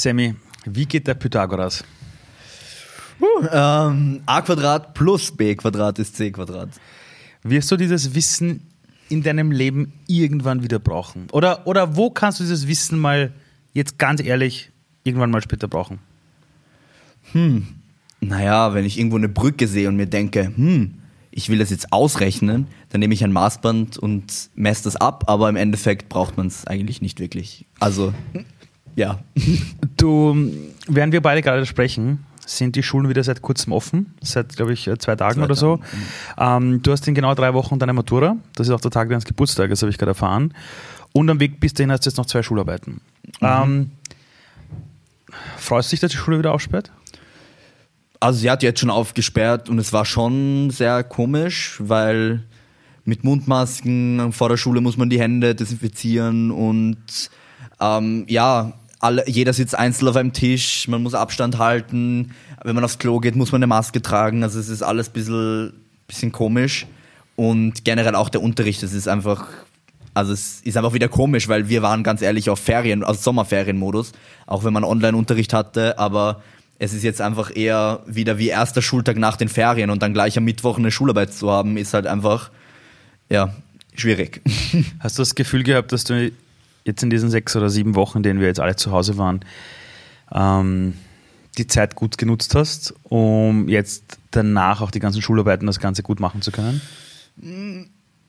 Sammy, wie geht der Pythagoras? Uh, ähm, a Quadrat plus b Quadrat ist c Quadrat. Wirst du dieses Wissen in deinem Leben irgendwann wieder brauchen? Oder, oder wo kannst du dieses Wissen mal, jetzt ganz ehrlich, irgendwann mal später brauchen? Hm. Naja, wenn ich irgendwo eine Brücke sehe und mir denke, hm, ich will das jetzt ausrechnen, dann nehme ich ein Maßband und messe das ab, aber im Endeffekt braucht man es eigentlich nicht wirklich. Also, ja. Du, während wir beide gerade sprechen, sind die Schulen wieder seit kurzem offen, seit, glaube ich, zwei Tagen zwei oder so. Tagen. Ähm, du hast in genau drei Wochen deine Matura, das ist auch der Tag deines Geburtstages, habe ich gerade erfahren. Und am Weg bis dahin hast du jetzt noch zwei Schularbeiten. Mhm. Ähm, freust du dich, dass die Schule wieder aufsperrt? Also sie hat jetzt schon aufgesperrt und es war schon sehr komisch, weil mit Mundmasken vor der Schule muss man die Hände desinfizieren und ähm, ja, alle, jeder sitzt einzeln auf einem Tisch, man muss Abstand halten, wenn man aufs Klo geht, muss man eine Maske tragen, also es ist alles ein bisschen, bisschen komisch. Und generell auch der Unterricht, es ist einfach, also es ist einfach wieder komisch, weil wir waren ganz ehrlich auf Ferien, also Sommerferienmodus, auch wenn man Online-Unterricht hatte, aber es ist jetzt einfach eher wieder wie erster Schultag nach den Ferien und dann gleich am Mittwoch eine Schularbeit zu haben, ist halt einfach, ja, schwierig. Hast du das Gefühl gehabt, dass du jetzt in diesen sechs oder sieben Wochen, in denen wir jetzt alle zu Hause waren, ähm, die Zeit gut genutzt hast, um jetzt danach auch die ganzen Schularbeiten das Ganze gut machen zu können?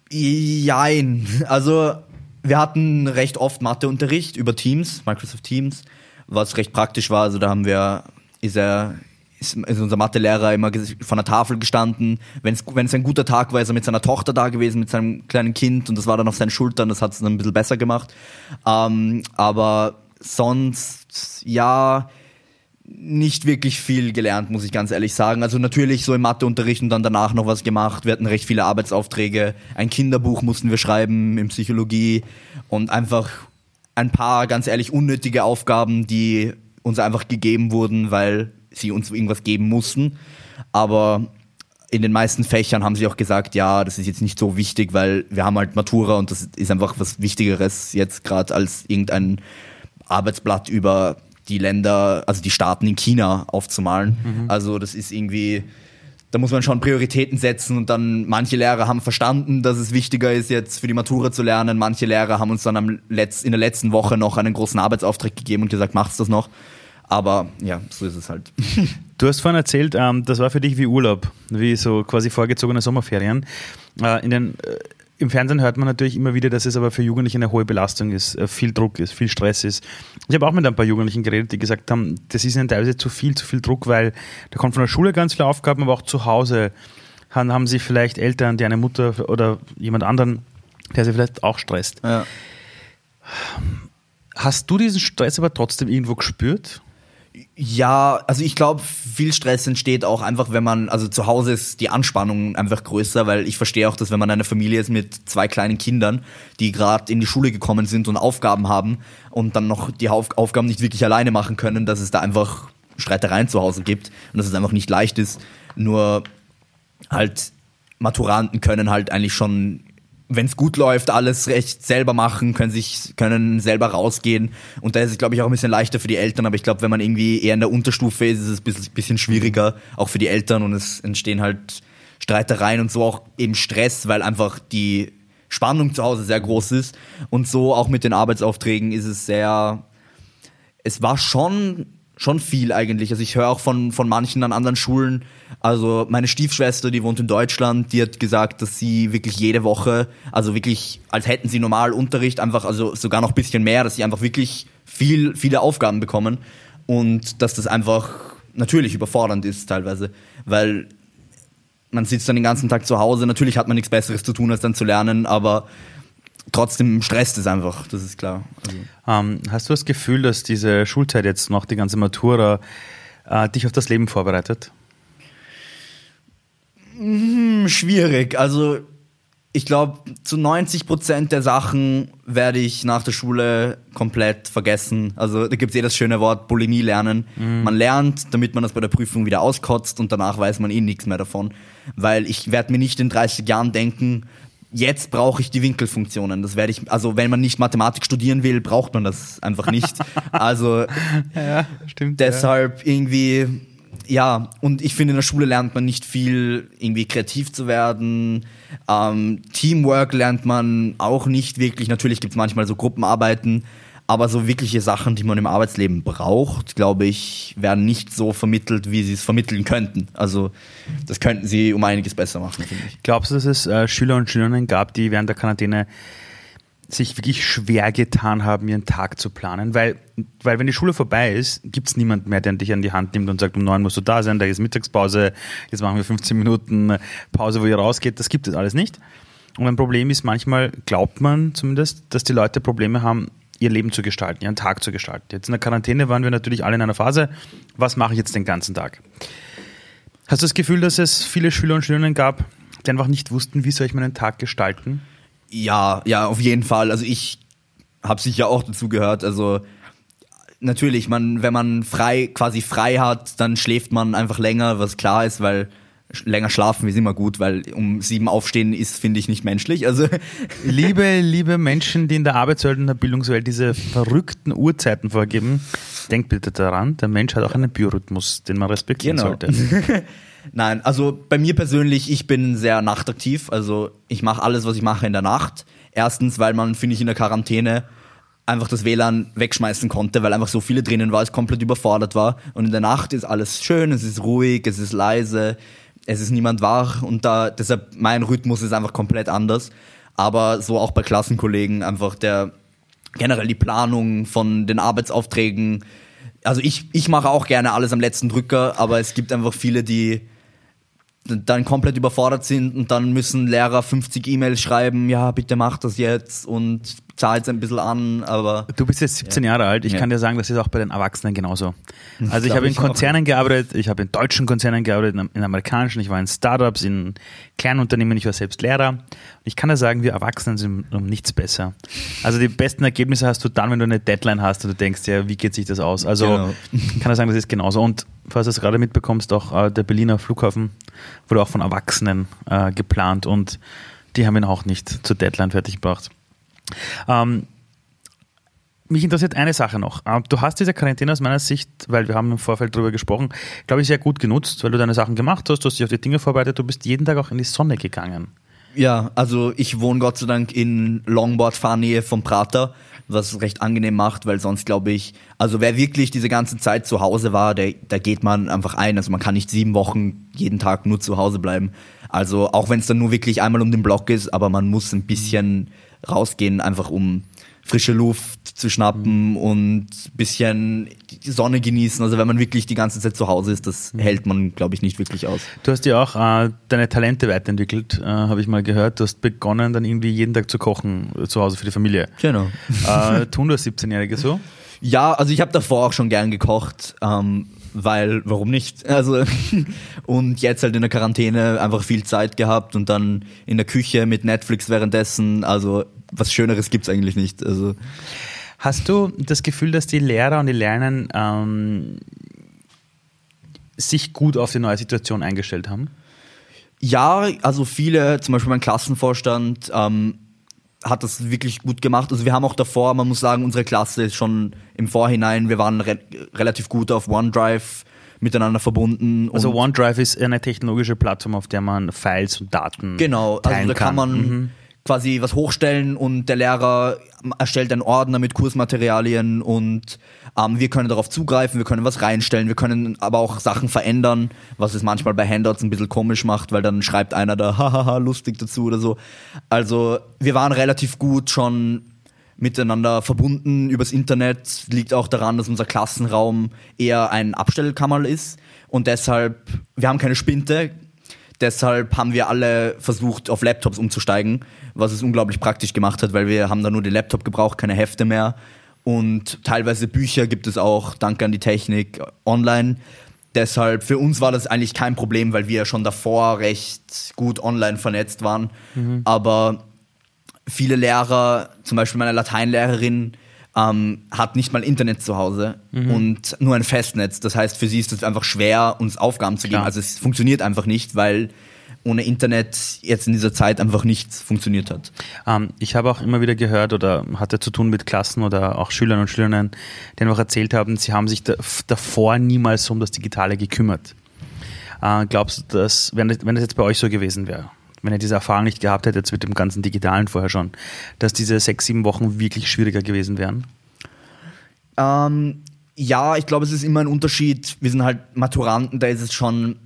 Jein. Also wir hatten recht oft Matheunterricht über Teams, Microsoft Teams, was recht praktisch war. Also da haben wir ist er ist, ist unser Mathelehrer immer von der Tafel gestanden. Wenn es ein guter Tag war, ist er mit seiner Tochter da gewesen, mit seinem kleinen Kind und das war dann auf seinen Schultern. Das hat es dann ein bisschen besser gemacht. Ähm, aber sonst ja nicht wirklich viel gelernt, muss ich ganz ehrlich sagen. Also natürlich so im Matheunterricht und dann danach noch was gemacht. Wir hatten recht viele Arbeitsaufträge. Ein Kinderbuch mussten wir schreiben in Psychologie und einfach ein paar ganz ehrlich unnötige Aufgaben, die uns einfach gegeben wurden, weil sie uns irgendwas geben mussten. Aber in den meisten Fächern haben sie auch gesagt, ja, das ist jetzt nicht so wichtig, weil wir haben halt Matura und das ist einfach was Wichtigeres jetzt gerade als irgendein Arbeitsblatt über die Länder, also die Staaten in China aufzumalen. Mhm. Also das ist irgendwie, da muss man schon Prioritäten setzen und dann manche Lehrer haben verstanden, dass es wichtiger ist, jetzt für die Matura zu lernen. Manche Lehrer haben uns dann am Letz-, in der letzten Woche noch einen großen Arbeitsauftrag gegeben und gesagt, macht's das noch. Aber ja, so ist es halt. Du hast vorhin erzählt, ähm, das war für dich wie Urlaub, wie so quasi vorgezogene Sommerferien. Äh, in den, äh, Im Fernsehen hört man natürlich immer wieder, dass es aber für Jugendliche eine hohe Belastung ist, äh, viel Druck ist, viel Stress ist. Ich habe auch mit ein paar Jugendlichen geredet, die gesagt haben, das ist ihnen teilweise zu viel, zu viel Druck, weil da kommt von der Schule ganz viele Aufgaben, aber auch zu Hause haben, haben sie vielleicht Eltern, die eine Mutter oder jemand anderen, der sie vielleicht auch stresst. Ja. Hast du diesen Stress aber trotzdem irgendwo gespürt? Ja, also ich glaube, viel Stress entsteht auch einfach, wenn man, also zu Hause ist die Anspannung einfach größer, weil ich verstehe auch, dass wenn man eine Familie ist mit zwei kleinen Kindern, die gerade in die Schule gekommen sind und Aufgaben haben und dann noch die Auf Aufgaben nicht wirklich alleine machen können, dass es da einfach Streitereien zu Hause gibt und dass es einfach nicht leicht ist. Nur halt Maturanten können halt eigentlich schon wenn es gut läuft, alles recht selber machen, können sich, können selber rausgehen. Und da ist es, glaube ich, auch ein bisschen leichter für die Eltern. Aber ich glaube, wenn man irgendwie eher in der Unterstufe ist, ist es ein bisschen, bisschen schwieriger, auch für die Eltern. Und es entstehen halt Streitereien und so auch eben Stress, weil einfach die Spannung zu Hause sehr groß ist. Und so auch mit den Arbeitsaufträgen ist es sehr, es war schon schon viel eigentlich. Also ich höre auch von, von manchen an anderen Schulen, also meine Stiefschwester, die wohnt in Deutschland, die hat gesagt, dass sie wirklich jede Woche, also wirklich, als hätten sie normal Unterricht, einfach, also sogar noch ein bisschen mehr, dass sie einfach wirklich viel, viele Aufgaben bekommen. Und dass das einfach natürlich überfordernd ist teilweise, weil man sitzt dann den ganzen Tag zu Hause, natürlich hat man nichts Besseres zu tun, als dann zu lernen, aber trotzdem stresst es einfach, das ist klar. Also. Ähm, hast du das Gefühl, dass diese Schulzeit jetzt noch, die ganze Matura, äh, dich auf das Leben vorbereitet? Hm, schwierig. Also ich glaube, zu 90 Prozent der Sachen werde ich nach der Schule komplett vergessen. Also da gibt es eh das schöne Wort Bulimie lernen. Mhm. Man lernt, damit man das bei der Prüfung wieder auskotzt und danach weiß man eh nichts mehr davon. Weil ich werde mir nicht in 30 Jahren denken, jetzt brauche ich die Winkelfunktionen. Das werde ich, also wenn man nicht Mathematik studieren will, braucht man das einfach nicht. Also Ja, stimmt. deshalb irgendwie, ja, und ich finde, in der Schule lernt man nicht viel, irgendwie kreativ zu werden. Ähm, Teamwork lernt man auch nicht wirklich. Natürlich gibt es manchmal so Gruppenarbeiten, aber so wirkliche Sachen, die man im Arbeitsleben braucht, glaube ich, werden nicht so vermittelt, wie sie es vermitteln könnten. Also das könnten sie um einiges besser machen, finde ich. Glaubst du, dass es äh, Schüler und Schülerinnen gab, die während der Quarantäne sich wirklich schwer getan haben, ihren Tag zu planen? Weil, weil wenn die Schule vorbei ist, gibt es niemanden mehr, der dich an die Hand nimmt und sagt, um neun musst du da sein, da ist Mittagspause, jetzt machen wir 15 Minuten Pause, wo ihr rausgeht. Das gibt es alles nicht. Und ein Problem ist, manchmal glaubt man zumindest, dass die Leute Probleme haben, ihr Leben zu gestalten, ihren Tag zu gestalten. Jetzt in der Quarantäne waren wir natürlich alle in einer Phase, was mache ich jetzt den ganzen Tag? Hast du das Gefühl, dass es viele Schüler und Schülerinnen gab, die einfach nicht wussten, wie soll ich meinen Tag gestalten? Ja, ja, auf jeden Fall. Also ich habe sicher auch dazu gehört. Also natürlich, man, wenn man frei, quasi frei hat, dann schläft man einfach länger, was klar ist, weil länger schlafen ist immer gut, weil um sieben aufstehen ist, finde ich, nicht menschlich. Also Liebe, liebe Menschen, die in der Arbeitswelt und der Bildungswelt diese verrückten Uhrzeiten vorgeben, denkt bitte daran, der Mensch hat auch einen Biorhythmus, den man respektieren Genau. sollte. Nein, also bei mir persönlich, ich bin sehr nachtaktiv. Also ich mache alles, was ich mache in der Nacht. Erstens, weil man, finde ich, in der Quarantäne einfach das WLAN wegschmeißen konnte, weil einfach so viele drinnen war, es komplett überfordert war. Und in der Nacht ist alles schön, es ist ruhig, es ist leise, es ist niemand wach und da deshalb mein Rhythmus ist einfach komplett anders. Aber so auch bei Klassenkollegen einfach der generell die Planung von den Arbeitsaufträgen. Also ich, ich mache auch gerne alles am letzten Drücker, aber es gibt einfach viele, die dann komplett überfordert sind und dann müssen Lehrer 50 E-Mails schreiben, ja, bitte mach das jetzt und zahlt ein bisschen an, aber Du bist jetzt 17 Jahre alt. Ich Ja. kann dir sagen, das ist auch bei den Erwachsenen genauso. Also ich habe in ich auch. Konzernen gearbeitet, ich habe in deutschen Konzernen gearbeitet, in, in amerikanischen, ich war in Startups, in kleinen Unternehmen, ich war selbst Lehrer. Und ich kann dir sagen, wir Erwachsenen sind um nichts besser. Also die besten Ergebnisse hast du dann, wenn du eine Deadline hast und du denkst, ja, wie geht sich das aus? Also Genau. ich kann dir sagen, das ist genauso. Und falls du es gerade mitbekommst, auch äh, der Berliner Flughafen wurde auch von Erwachsenen äh, geplant und die haben ihn auch nicht zur Deadline fertiggebracht. Ähm, mich interessiert eine Sache noch. Ähm, Du hast diese Quarantäne aus meiner Sicht, weil wir haben im Vorfeld darüber gesprochen, glaube ich, sehr gut genutzt, weil du deine Sachen gemacht hast, du hast dich auf die Dinge vorbereitet, du bist jeden Tag auch in die Sonne gegangen. ja, also ich wohne Gott sei Dank in Longboard-Fahrnähe vom Prater, was recht angenehm macht, weil sonst glaube ich, also wer wirklich diese ganze Zeit zu Hause war, der, da geht man einfach ein. Also man kann nicht sieben Wochen jeden Tag nur zu Hause bleiben. Also auch wenn es dann nur wirklich einmal um den Block ist, aber man muss ein bisschen rausgehen, einfach um frische Luft zu schnappen und ein bisschen die Sonne genießen. Also wenn man wirklich die ganze Zeit zu Hause ist, das hält man, glaube ich, nicht wirklich aus. Du hast ja auch äh, deine Talente weiterentwickelt, äh, habe ich mal gehört. Du hast begonnen, dann irgendwie jeden Tag zu kochen äh, zu Hause für die Familie. Genau. Äh, tun du als 17-Jährige so? Ja, also ich habe davor auch schon gern gekocht, ähm, weil warum nicht? Also und jetzt halt in der Quarantäne einfach viel Zeit gehabt und dann in der Küche mit Netflix währenddessen. Also was Schöneres gibt's eigentlich nicht. Also Hast du das Gefühl, dass die Lehrer und die Lernenden ähm, sich gut auf die neue Situation eingestellt haben? ja, also viele, zum Beispiel mein Klassenvorstand, ähm, hat das wirklich gut gemacht. Also wir haben auch davor, man muss sagen, unsere Klasse ist schon im Vorhinein, wir waren re relativ gut auf OneDrive miteinander verbunden. Also OneDrive ist eine technologische Plattform, auf der man Files und Daten Genau, also teilen da kann man Mhm. Quasi was hochstellen und der Lehrer erstellt einen Ordner mit Kursmaterialien und ähm, wir können darauf zugreifen, wir können was reinstellen, wir können aber auch Sachen verändern, was es manchmal bei Handouts ein bisschen komisch macht, weil dann schreibt einer da hahaha lustig dazu oder so. Also wir waren relativ gut schon miteinander verbunden übers Internet. Liegt auch daran, dass unser Klassenraum eher ein Abstellkammer ist und deshalb, wir haben keine Spinte, Deshalb haben wir alle versucht, auf Laptops umzusteigen, was es unglaublich praktisch gemacht hat, weil wir haben da nur den Laptop gebraucht, keine Hefte mehr. Und teilweise Bücher gibt es auch, danke an die Technik, online. Deshalb, für uns war das eigentlich kein Problem, weil wir schon davor recht gut online vernetzt waren. Aber viele Lehrer, zum Beispiel meine Lateinlehrerin, ähm, hat nicht mal Internet zu Hause und nur ein Festnetz. Das heißt, für sie ist es einfach schwer, uns Aufgaben zu geben. Klar. Also es funktioniert einfach nicht, weil ohne Internet jetzt in dieser Zeit einfach nichts funktioniert hat. Ähm, ich habe auch immer wieder gehört oder hatte zu tun mit Klassen oder auch Schülern und Schülerinnen, die einfach erzählt haben, sie haben sich da, davor niemals um das Digitale gekümmert. Äh, glaubst du, dass, wenn das, wenn das jetzt bei euch so gewesen wäre, wenn ihr diese Erfahrung nicht gehabt hättet mit dem ganzen Digitalen vorher schon, dass diese sechs, sieben Wochen wirklich schwieriger gewesen wären? Ähm, ja, ich glaube, es ist immer ein Unterschied. Wir sind halt Maturanten, da ist es schon,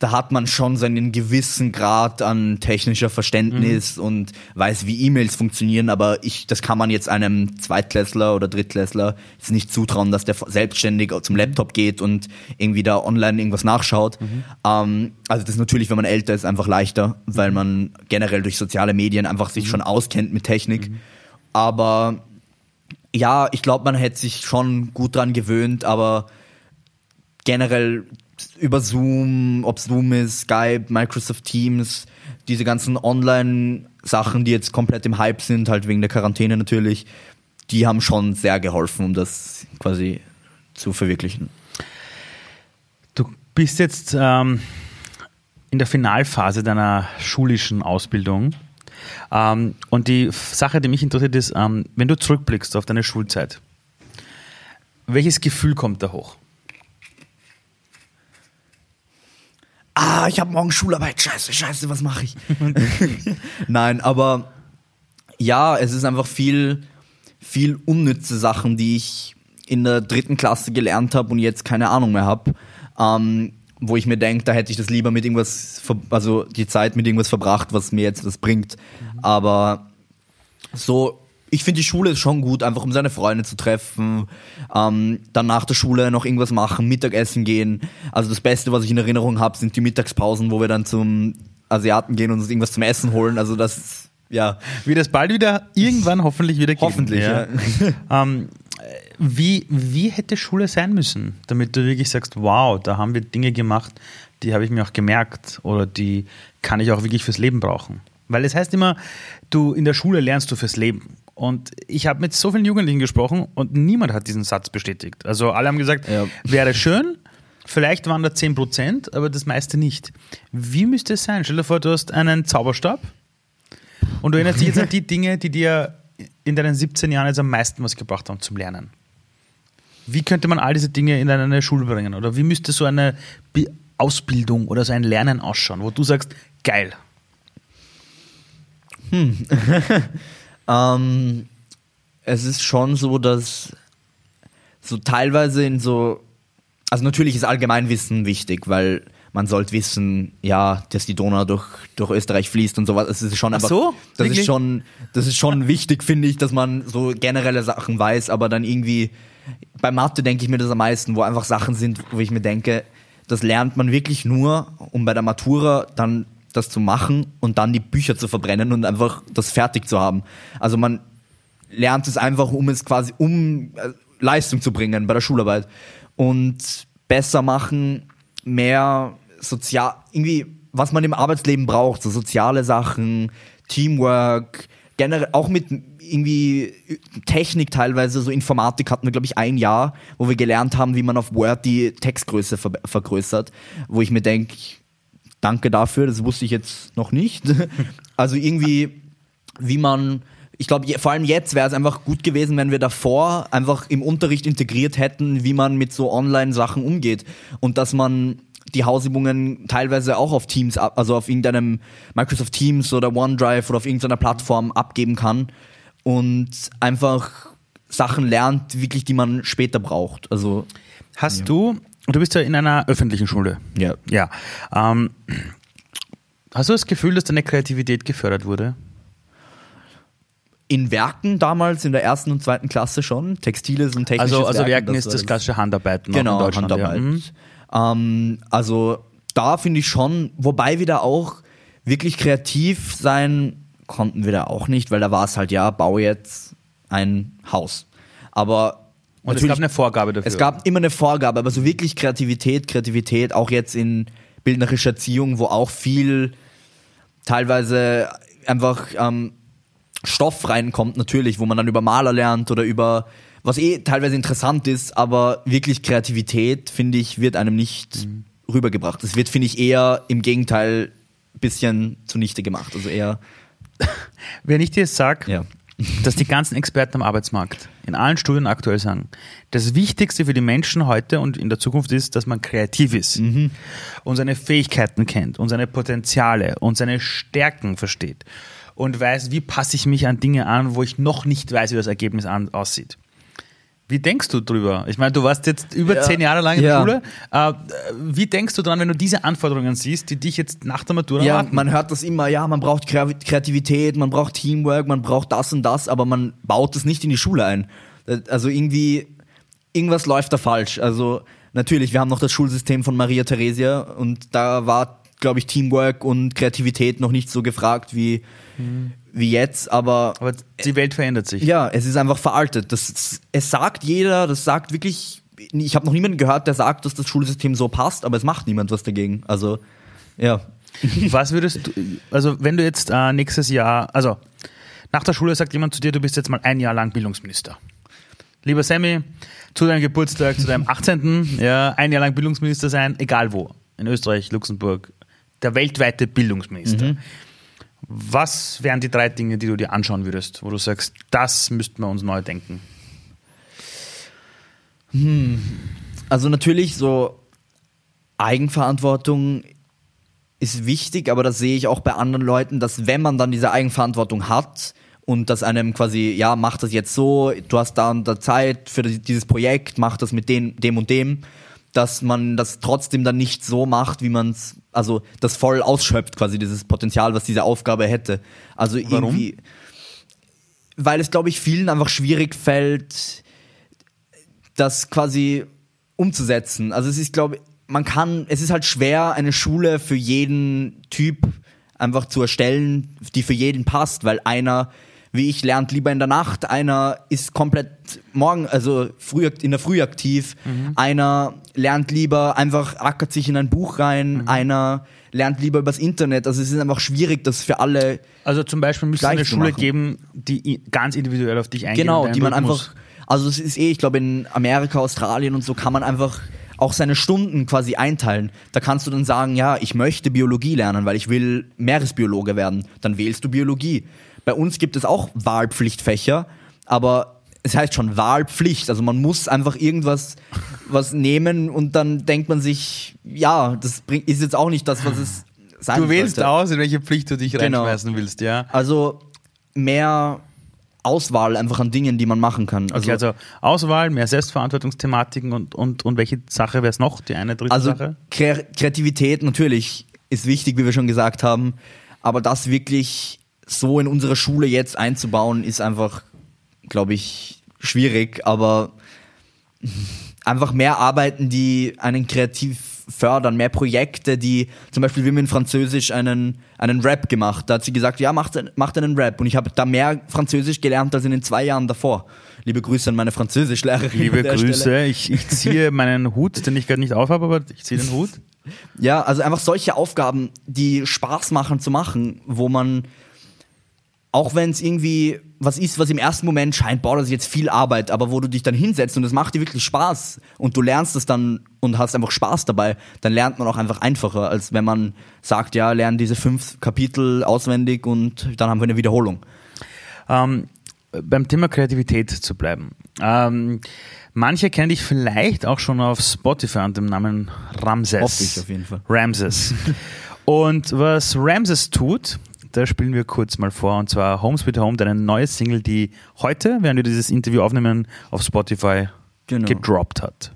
da hat man schon so einen gewissen Grad an technischer Verständnis mhm. und weiß, wie E-Mails funktionieren, aber ich, das kann man jetzt einem Zweitklässler oder Drittklässler jetzt nicht zutrauen, dass der selbstständig zum Laptop geht und irgendwie da online irgendwas nachschaut. Mhm. Ähm, also das ist natürlich, wenn man älter ist, einfach leichter, weil man generell durch soziale Medien einfach sich mhm. schon auskennt mit Technik. Mhm. Aber ja, ich glaube, man hätte sich schon gut dran gewöhnt, aber generell über Zoom, ob Zoom ist, Skype, Microsoft Teams, diese ganzen Online-Sachen, die jetzt komplett im Hype sind, halt wegen der Quarantäne natürlich, die haben schon sehr geholfen, um das quasi zu verwirklichen. Du bist jetzt ähm, in der Finalphase deiner schulischen Ausbildung. Ähm, und die Sache, die mich interessiert, ist, ähm, wenn du zurückblickst auf deine Schulzeit, welches Gefühl kommt da hoch? Ah, ich habe morgen Schularbeit. Scheiße, scheiße, was mache ich? Nein, aber ja, es ist einfach viel, viel unnütze Sachen, die ich in der dritten Klasse gelernt habe und jetzt keine Ahnung mehr habe. Ähm, wo ich mir denke, da hätte ich das lieber mit irgendwas, also die Zeit mit irgendwas verbracht, was mir jetzt das bringt. Mhm. Aber so, ich finde die Schule ist schon gut, einfach um seine Freunde zu treffen, ähm, dann nach der Schule noch irgendwas machen, Mittagessen gehen. Also das Beste, was ich in Erinnerung habe, sind die Mittagspausen, wo wir dann zum Asiaten gehen und uns irgendwas zum Essen holen. Also das, ja. Wie das bald wieder irgendwann hoffentlich wieder geht. Hoffentlich, ja. ja. ähm, wie, wie hätte Schule sein müssen, damit du wirklich sagst, wow, da haben wir Dinge gemacht, die habe ich mir auch gemerkt oder die kann ich auch wirklich fürs Leben brauchen? Weil es heißt immer, du in der Schule lernst du fürs Leben. Und ich habe mit so vielen Jugendlichen gesprochen und niemand hat diesen Satz bestätigt. Also alle haben gesagt, ja. wäre schön, vielleicht waren da 10 Prozent, aber das meiste nicht. Wie müsste es sein? Stell dir vor, du hast einen Zauberstab und du erinnerst dich jetzt an die Dinge, die dir in deinen 17 Jahren jetzt am meisten was gebracht haben zum Lernen. Wie könnte man all diese Dinge in eine Schule bringen? Oder wie müsste so eine Ausbildung oder so ein Lernen ausschauen, wo du sagst, geil? Hm. ähm, es ist schon so, dass so teilweise in so, also natürlich ist Allgemeinwissen wichtig, weil man sollte wissen, ja, dass die Donau durch, durch Österreich fließt und sowas. Das ist schon Ach so? das ist schon, das ist schon wichtig, finde ich, dass man so generelle Sachen weiß, aber dann irgendwie bei Mathe denke ich mir das am meisten, wo einfach Sachen sind, wo ich mir denke, das lernt man wirklich nur, um bei der Matura dann das zu machen und dann die Bücher zu verbrennen und einfach das fertig zu haben. Also man lernt es einfach, um es quasi, um äh, Leistung zu bringen bei der Schularbeit und besser machen, mehr sozial, irgendwie, was man im Arbeitsleben braucht, so soziale Sachen, Teamwork, generell auch mit irgendwie Technik teilweise, so Informatik hatten wir, glaube ich, ein Jahr, wo wir gelernt haben, wie man auf Word die Textgröße ver vergrößert, wo ich mir denke, danke dafür, das wusste ich jetzt noch nicht. also irgendwie, wie man, ich glaube, vor allem jetzt wäre es einfach gut gewesen, wenn wir davor einfach im Unterricht integriert hätten, wie man mit so Online-Sachen umgeht und dass man die Hausübungen teilweise auch auf Teams, also auf irgendeinem Microsoft Teams oder OneDrive oder auf irgendeiner Plattform abgeben kann und einfach Sachen lernt, wirklich, die man später braucht. Also hast ja. du, du bist ja in einer öffentlichen Schule. Ja. Ja. Ähm, hast du das Gefühl, dass deine Kreativität gefördert wurde? In Werken damals, in der ersten und zweiten Klasse schon. Textiles und technisches Also, also Werken, Werken ist das klassische Handarbeiten genau, in Deutschland. Handarbeit. Ja. Mhm. Ähm, also da finde ich schon, wobei wieder auch wirklich kreativ sein konnten wir da auch nicht, weil da war es halt, ja, bau jetzt ein Haus. Aber und es gab eine Vorgabe dafür. Es gab immer eine Vorgabe, aber so wirklich Kreativität, Kreativität, auch jetzt in bildnerischer Erziehung, wo auch viel teilweise einfach ähm, Stoff reinkommt, natürlich, wo man dann über Maler lernt oder über was eh teilweise interessant ist, aber wirklich Kreativität, finde ich, wird einem nicht mhm. rübergebracht. Es wird, finde ich, eher im Gegenteil bisschen zunichte gemacht. Also eher, Wenn ich dir sage, ja. Dass die ganzen Experten am Arbeitsmarkt in allen Studien aktuell sagen, das Wichtigste für die Menschen heute und in der Zukunft ist, dass man kreativ ist und seine Fähigkeiten kennt und seine Potenziale und seine Stärken versteht und weiß, wie passe ich mich an Dinge an, wo ich noch nicht weiß, wie das Ergebnis aussieht. Wie denkst du drüber? Ich meine, du warst jetzt über Ja. zehn Jahre lang in Ja. der Schule. Äh, wie denkst du dran, wenn du diese Anforderungen siehst, die dich jetzt nach der Matura Ja, erwarten? man hört das immer, ja, man braucht Kre- Kreativität, man braucht Teamwork, man braucht das und das, aber man baut es nicht in die Schule ein. Also irgendwie, irgendwas läuft da falsch. Also natürlich, wir haben noch das Schulsystem von Maria Theresia und da war, glaube ich, Teamwork und Kreativität noch nicht so gefragt wie, wie jetzt, aber Aber die Welt verändert sich. ja, es ist einfach veraltet. Das, es sagt jeder, das sagt wirklich, ich habe noch niemanden gehört, der sagt, dass das Schulsystem so passt, aber es macht niemand was dagegen. Also, ja. Was würdest du, also wenn du jetzt äh, nächstes Jahr, also nach der Schule sagt jemand zu dir, du bist jetzt mal ein Jahr lang Bildungsminister. Lieber Sammy, zu deinem Geburtstag, zu deinem 18. Ja, ein Jahr lang Bildungsminister sein, egal wo. In Österreich, Luxemburg, der weltweite Bildungsminister. Was wären die drei Dinge, die du dir anschauen würdest, wo du sagst, das müssten wir uns neu denken? Also natürlich so Eigenverantwortung ist wichtig, aber das sehe ich auch bei anderen Leuten, dass wenn man dann diese Eigenverantwortung hat und das einem quasi, ja, mach das jetzt so, du hast da und da Zeit für dieses Projekt, mach das mit dem, dem und dem, dass man das trotzdem dann nicht so macht, wie man es, also das voll ausschöpft, quasi dieses Potenzial, was diese Aufgabe hätte. Also Warum? irgendwie, weil es, glaube ich, vielen einfach schwierig fällt, das quasi umzusetzen. Also es ist, glaube ich, man kann, es ist halt schwer, eine Schule für jeden Typ einfach zu erstellen, die für jeden passt, weil einer, wie ich, lernt lieber in der Nacht, einer ist komplett morgen, also früh, in der Früh aktiv, einer lernt lieber, einfach ackert sich in ein Buch rein, einer lernt lieber übers Internet. Also es ist einfach schwierig, das für alle Also zum Beispiel müsste es eine Schule geben, die ganz individuell auf dich eingeht. Genau, die man einfach, also es ist eh, ich glaube in Amerika, Australien und so kann man einfach auch seine Stunden quasi einteilen. Da kannst du dann sagen, ja, ich möchte Biologie lernen, weil ich will Meeresbiologe werden. Dann wählst du Biologie. Bei uns gibt es auch Wahlpflichtfächer, aber es heißt schon Wahlpflicht. Also man muss einfach irgendwas was nehmen und dann denkt man sich, ja, das ist jetzt auch nicht das, was es sein Du wählst sollte. aus, in welche Pflicht du dich Genau. reinschmeißen willst, ja. Also mehr Auswahl einfach an Dingen, die man machen kann. Okay, also Auswahl, mehr Selbstverantwortungsthematiken und, und, und welche Sache wäre es noch? Die eine dritte Also Sache? Kre Kreativität natürlich ist wichtig, wie wir schon gesagt haben, aber das wirklich so in unsere Schule jetzt einzubauen, ist einfach, glaube ich, schwierig, aber einfach mehr Arbeiten, die einen kreativ fördern, mehr Projekte, die, zum Beispiel, wir haben in Französisch einen, einen Rap gemacht. Da hat sie gesagt, ja, macht, macht einen Rap. Und ich habe da mehr Französisch gelernt als in den zwei Jahren davor. Liebe Grüße an meine Französischlehrerin. Liebe Grüße, Stelle. ich, ich ziehe meinen Hut, den ich gerade nicht aufhabe, aber ich ziehe den Hut. Ja, also einfach solche Aufgaben, die Spaß machen zu machen, wo man, auch wenn es irgendwie was ist, was im ersten Moment scheint, boah, das ist jetzt viel Arbeit, aber wo du dich dann hinsetzt und es macht dir wirklich Spaß und du lernst es dann und hast einfach Spaß dabei, dann lernt man auch einfach einfacher, als wenn man sagt, ja, lern diese fünf Kapitel auswendig und dann haben wir eine Wiederholung. Ähm, beim Thema Kreativität zu bleiben. Ähm, manche kennen dich vielleicht auch schon auf Spotify unter dem Namen Ramses. Hoffe ich auf jeden Fall. Ramses. Und was Ramses tut, da spielen wir kurz mal vor, und zwar Home Sweet Home, deine neue Single, die heute, während wir dieses Interview aufnehmen, auf Spotify Genau. gedroppt hat.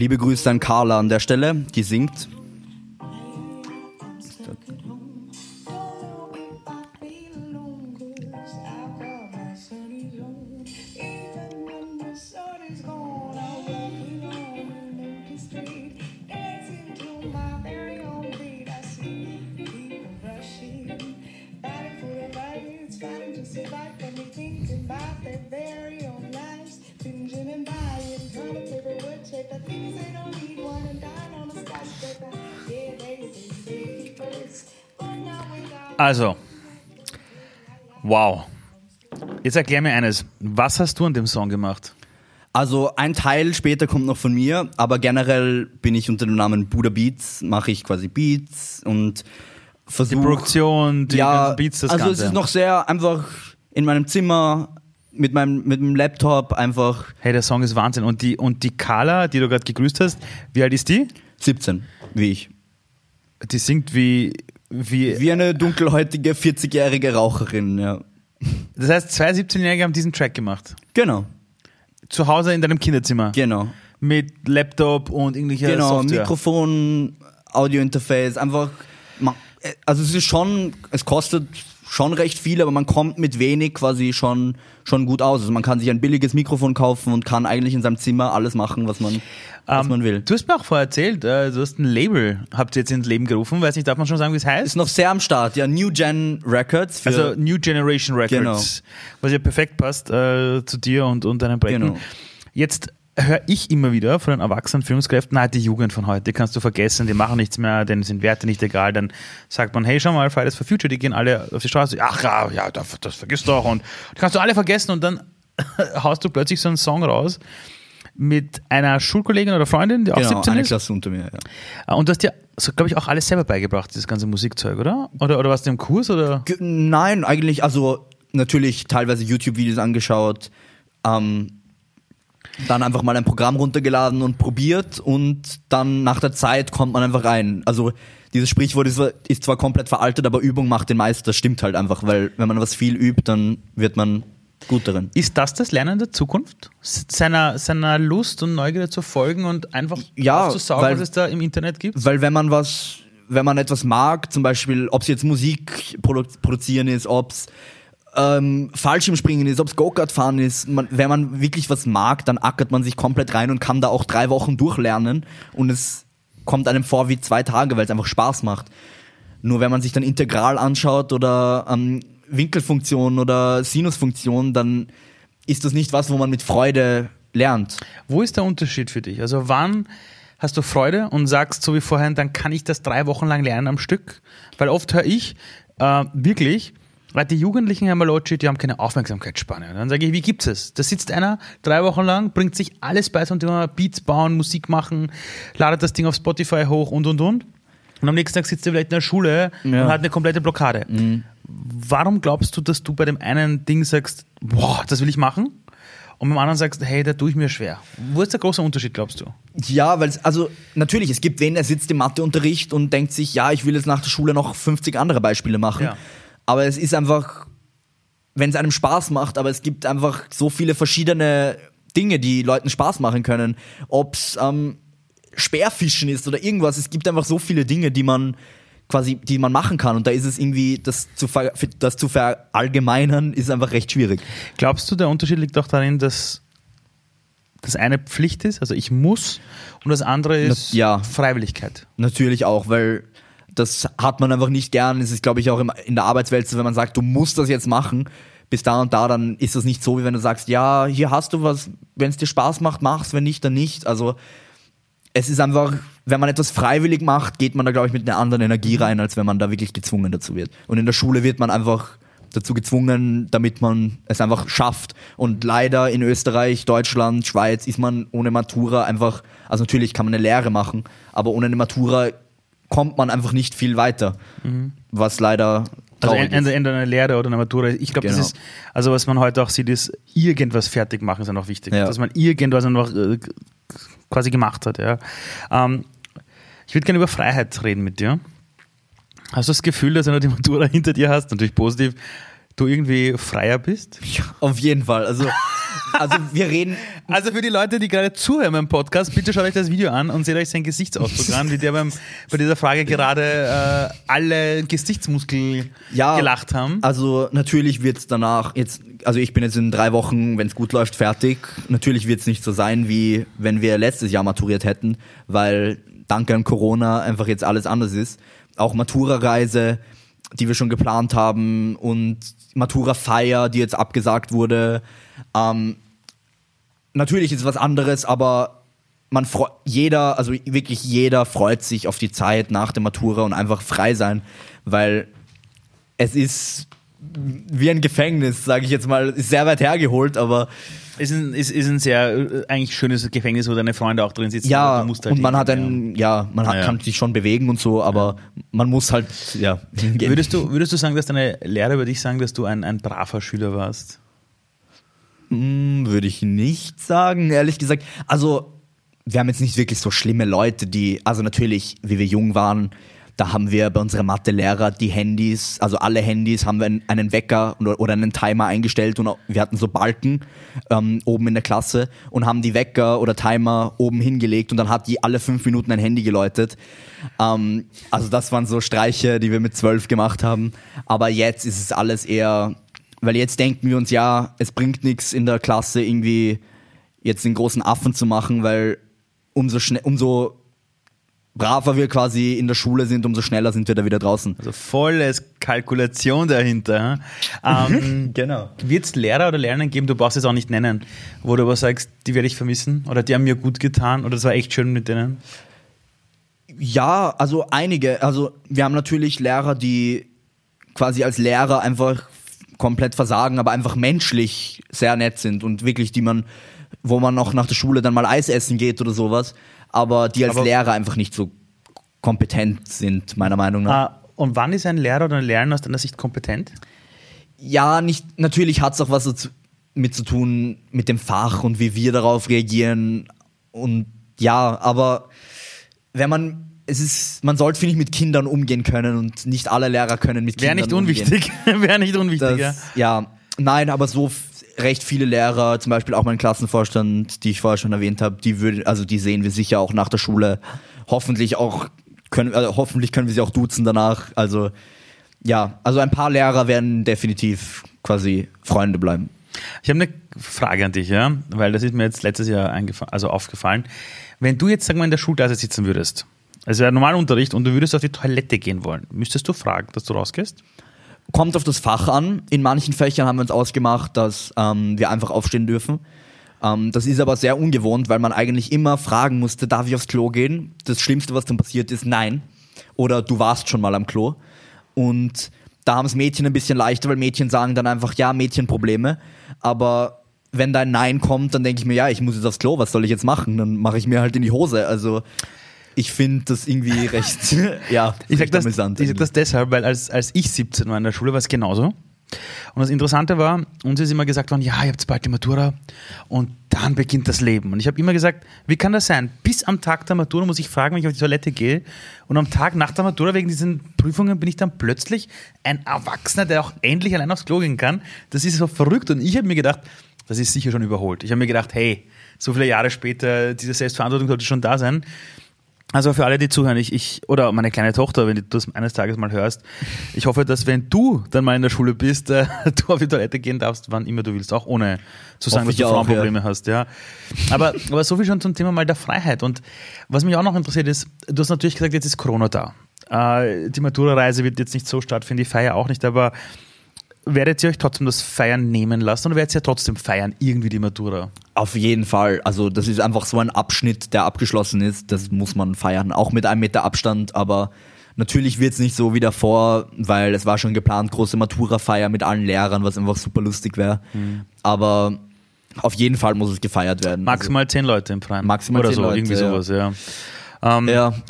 Liebe Grüße an Carla an der Stelle, die singt. Also, wow. Jetzt erklär mir eines. Was hast du an dem Song gemacht? Also ein Teil später kommt noch von mir, aber generell bin ich unter dem Namen Buddha Beats, mache ich quasi Beats und Die versuche... Produktion, die ja, Beats, das also Ganze. es ist noch sehr einfach in meinem Zimmer mit meinem mit dem Laptop einfach hey, der Song ist Wahnsinn. Und die, und die Carla, die du gerade gegrüßt hast, wie alt ist die? 17, wie ich. Die singt wie, wie, Wie eine dunkelhäutige 40-jährige Raucherin, ja. das heißt, zwei 17-Jährige haben diesen Track gemacht. Genau, Zu Hause in deinem Kinderzimmer. genau. Mit Laptop und irgendwelcher Genau, Software. Mikrofon, Audiointerface, einfach. man- Also es ist schon, es kostet schon recht viel, aber man kommt mit wenig quasi schon, schon gut aus. Also man kann sich ein billiges Mikrofon kaufen und kann eigentlich in seinem Zimmer alles machen, was man, was Ähm, man will. Du hast mir auch vorher erzählt, äh, du hast ein Label, habt ihr jetzt ins Leben gerufen. Weiß nicht, darf man schon sagen, wie es heißt? Ist noch sehr am Start, ja. New Gen Records. Für, Also New Generation Records, was ja perfekt passt äh, zu dir und, und deinen Projekten. Genau. Jetzt höre ich immer wieder von den erwachsenen Führungskräften, na, die Jugend von heute, die kannst du vergessen, die machen nichts mehr, denen sind Werte nicht egal. Dann sagt man, hey, schau mal, Fridays for Future, die gehen alle auf die Straße. Ach ja, ja, das, das vergisst du doch und die kannst du alle vergessen und dann haust du plötzlich so einen Song raus mit einer Schulkollegin oder Freundin, die auch genau, 17 eine ist. Klasse unter mir, ja. Ah, Und du hast dir, so, glaube ich, auch alles selber beigebracht, dieses ganze Musikzeug, oder? Oder, oder warst du im Kurs? Oder? Nein, eigentlich, also natürlich teilweise YouTube-Videos angeschaut, ähm, dann einfach mal ein Programm runtergeladen und probiert und dann nach der Zeit kommt man einfach rein. Also dieses Sprichwort ist, ist zwar komplett veraltet, aber Übung macht den Meister, stimmt halt einfach, weil wenn man was viel übt, dann wird man gut darin. Ist das das Lernen der Zukunft? Seiner, seiner Lust und Neugierde zu folgen und einfach Ja, aufzusaugen, weil- was es da im Internet gibt? Weil wenn man was, wenn man etwas mag, zum Beispiel, ob es jetzt Musik produ produzieren ist, ob es ähm, Fallschirmspringen ist, ob es Go-Kart fahren ist, man, wenn man wirklich was mag, dann ackert man sich komplett rein und kann da auch drei Wochen durchlernen und es kommt einem vor wie zwei Tage, weil es einfach Spaß macht. Nur wenn man sich dann Integral anschaut oder ähm, Winkelfunktion oder Sinusfunktion, dann ist das nicht was, wo man mit Freude lernt. Wo ist der Unterschied für dich? Also wann hast du Freude und sagst so wie vorhin, dann kann ich das drei Wochen lang lernen am Stück? Weil oft höre ich äh, wirklich, weil die Jugendlichen haben Malocci, die haben keine Aufmerksamkeitsspanne. Und dann sage ich, wie gibt's es? Da sitzt einer drei Wochen lang, bringt sich alles bei zum Thema Beats bauen, Musik machen, ladet das Ding auf Spotify hoch und und und. Und am nächsten Tag sitzt er vielleicht in der Schule Ja. und hat eine komplette Blockade. Warum glaubst du, dass du bei dem einen Ding sagst, boah, das will ich machen? Und beim anderen sagst, hey, da tue ich mir schwer. Wo ist der große Unterschied, glaubst du? Ja, weil es, also natürlich, es gibt wen, der sitzt im Matheunterricht und denkt sich, ja, ich will jetzt nach der Schule noch 50 andere Beispiele machen. Ja. Aber es ist einfach, wenn es einem Spaß macht, aber es gibt einfach so viele verschiedene Dinge, die Leuten Spaß machen können. Ob es ähm, Speerfischen ist oder irgendwas, es gibt einfach so viele Dinge, die man quasi, die man machen kann. Und da ist es irgendwie, das zu, ver, das zu verallgemeinern, ist einfach recht schwierig. Glaubst du, der Unterschied liegt auch darin, dass das eine Pflicht ist, also ich muss, und das andere ist Na, ja. Freiwilligkeit? Natürlich auch, weil das hat man einfach nicht gern. Es ist, glaube ich, auch in der Arbeitswelt so, wenn man sagt, du musst das jetzt machen, bis da und da, dann ist das nicht so, wie wenn du sagst, ja, hier hast du was, wenn es dir Spaß macht, mach's, wenn nicht, dann nicht. Also es ist einfach, wenn man etwas freiwillig macht, geht man da, glaube ich, mit einer anderen Energie rein, als wenn man da wirklich gezwungen dazu wird. Und in der Schule wird man einfach dazu gezwungen, damit man es einfach schafft. Und leider in Österreich, Deutschland, Schweiz ist man ohne Matura einfach, also natürlich kann man eine Lehre machen, aber ohne eine Matura kommt man einfach nicht viel weiter. Was leider Also entweder ist. entweder eine Lehre oder eine Matura. Ich glaube, Genau. das ist, also was man heute auch sieht, ist, irgendwas fertig machen ist ja noch wichtig. Ja. Dass man irgendwas noch äh, quasi gemacht hat. Ja. Ähm, ich würde gerne über Freiheit reden mit dir. Hast du das Gefühl, dass wenn du die Matura hinter dir hast, natürlich positiv, du irgendwie freier bist? Ja, auf jeden Fall. Also, also wir reden, Also für die Leute, die gerade zuhören beim Podcast, bitte schaut euch das Video an und seht euch seinen Gesichtsausdruck an, wie der beim, bei dieser Frage gerade äh, alle Gesichtsmuskeln Ja, gelacht haben. Also natürlich wird es danach jetzt, also ich bin jetzt in drei Wochen, wenn es gut läuft, fertig. Natürlich wird es nicht so sein, wie wenn wir letztes Jahr maturiert hätten, weil dank an Corona einfach jetzt alles anders ist. Auch Matura-Reise, die wir schon geplant haben und Matura-Feier, die jetzt abgesagt wurde. Ähm, natürlich ist es was anderes, aber man freu- jeder, also wirklich jeder freut sich auf die Zeit nach der Matura und einfach frei sein, weil es ist wie ein Gefängnis, sage ich jetzt mal, ist sehr weit hergeholt, aber ist ein, ist, ist ein sehr äh, eigentlich schönes Gefängnis, wo deine Freunde auch drin sitzen. ja halt und man hat hingehen, ein, ja, man hat, Ja, ja. kann sich schon bewegen und so, aber man muss halt ja ja. Würdest du, würdest du sagen, dass deine Lehrer über dich sagen, dass du ein, ein braver Schüler warst? Hm, Würde ich nicht sagen, ehrlich gesagt. Also, wir haben jetzt nicht wirklich so schlimme Leute, die, also natürlich, wie wir jung waren, da haben wir bei unserem Mathelehrer die Handys, also alle Handys haben wir einen- Wecker oder, einen Timer eingestellt und wir hatten so Balken ähm, oben in der Klasse und haben die Wecker oder Timer oben hingelegt und dann hat die alle fünf Minuten ein Handy geläutet. Ähm, also das waren so Streiche, die wir mit zwölf gemacht haben. Aber jetzt ist es alles eher, weil jetzt denken wir uns, ja, es bringt nichts in der Klasse irgendwie jetzt den großen Affen zu machen, weil umso schnell, umso braver wir quasi in der Schule sind, umso schneller sind wir da wieder draußen. Also volles Kalkulation dahinter. Ähm, Genau. Wird es Lehrer oder Lehrerinnen geben, du brauchst es auch nicht nennen, wo du aber sagst, die werde ich vermissen oder die haben mir gut getan oder es war echt schön mit denen? Ja, also einige. Also wir haben natürlich Lehrer, die quasi als Lehrer einfach komplett versagen, aber einfach menschlich sehr nett sind und wirklich die man, wo man noch nach der Schule dann mal Eis essen geht oder sowas, aber die als Aber- Lehrer einfach nicht so kompetent sind, meiner Meinung nach. Ah, und wann ist ein Lehrer oder eine Lehrerin aus deiner Sicht kompetent? Ja, nicht, natürlich hat es auch was mit zu tun mit dem Fach und wie wir darauf reagieren. Und ja, aber wenn man, es ist, man sollte, finde ich, mit Kindern umgehen können und nicht alle Lehrer können mit Wäre Kindern nicht umgehen. unwichtig. Wäre nicht unwichtig, ja. Das, ja, nein, aber so recht viele Lehrer, zum Beispiel auch mein Klassenvorstand, die ich vorher schon erwähnt habe, die würde, also die sehen wir sicher auch nach der Schule. Hoffentlich auch können, also hoffentlich können wir sie auch duzen danach. Also ja, also ein paar Lehrer werden definitiv quasi Freunde bleiben. Ich habe eine Frage an dich, ja, weil das ist mir jetzt letztes Jahr also aufgefallen. Wenn du jetzt, sagen wir, in der Schulklasse sitzen würdest, es wäre Normalunterricht und du würdest auf die Toilette gehen wollen, müsstest du fragen, dass du rausgehst? Kommt auf das Fach an. In manchen Fächern haben wir uns ausgemacht, dass ähm, wir einfach aufstehen dürfen. Ähm, das ist aber sehr ungewohnt, weil man eigentlich immer fragen musste, darf ich aufs Klo gehen? Das Schlimmste, was dann passiert ist, nein. Oder du warst schon mal am Klo. Und da haben es Mädchen ein bisschen leichter, weil Mädchen sagen dann einfach, ja, Mädchenprobleme. Aber wenn dein Nein kommt, dann denke ich mir, ja, ich muss jetzt aufs Klo, was soll ich jetzt machen? Dann mache ich mir halt in die Hose. Also ich finde das irgendwie recht, ja, Ich sag, recht das, amüsant ich sag eigentlich. das deshalb, weil als, als ich 17 war in der Schule, war es genauso. Und das Interessante war, uns ist immer gesagt worden, ja, ihr habt bald die Matura und dann beginnt das Leben. Und ich habe immer gesagt, wie kann das sein? Bis am Tag der Matura muss ich fragen, wenn ich auf die Toilette gehe. Und am Tag nach der Matura, wegen diesen Prüfungen, bin ich dann plötzlich ein Erwachsener, der auch endlich allein aufs Klo gehen kann. Das ist so verrückt. Und ich habe mir gedacht, das ist sicher schon überholt. Ich habe mir gedacht, hey, so viele Jahre später, diese Selbstverantwortung sollte schon da sein. Also für alle, die zuhören, ich, ich oder meine kleine Tochter, wenn du das eines Tages mal hörst, ich hoffe, dass wenn du dann mal in der Schule bist, äh, du auf die Toilette gehen darfst, wann immer du willst, auch ohne zu sagen, Hoffe dass du Frauenprobleme hast, ja. Aber, aber so viel schon zum Thema mal der Freiheit. Und was mich auch noch interessiert ist, du hast natürlich gesagt, jetzt ist Corona da. Äh, die Matura-Reise wird jetzt nicht so stattfinden, die Feier auch nicht, aber werdet ihr euch trotzdem das Feiern nehmen lassen oder werdet ihr trotzdem feiern, irgendwie die Matura? Auf jeden Fall. Also das ist einfach so ein Abschnitt, der abgeschlossen ist. Das muss man feiern. Auch mit einem Meter Abstand. Aber natürlich wird es nicht so wie davor, weil es war schon geplant, große Matura-Feier mit allen Lehrern, was einfach super lustig wäre. Aber auf jeden Fall muss es gefeiert werden. Maximal zehn Leute im Freien. Maximal oder zehn so, Leute, irgendwie sowas, ja. Ähm, Also, ja.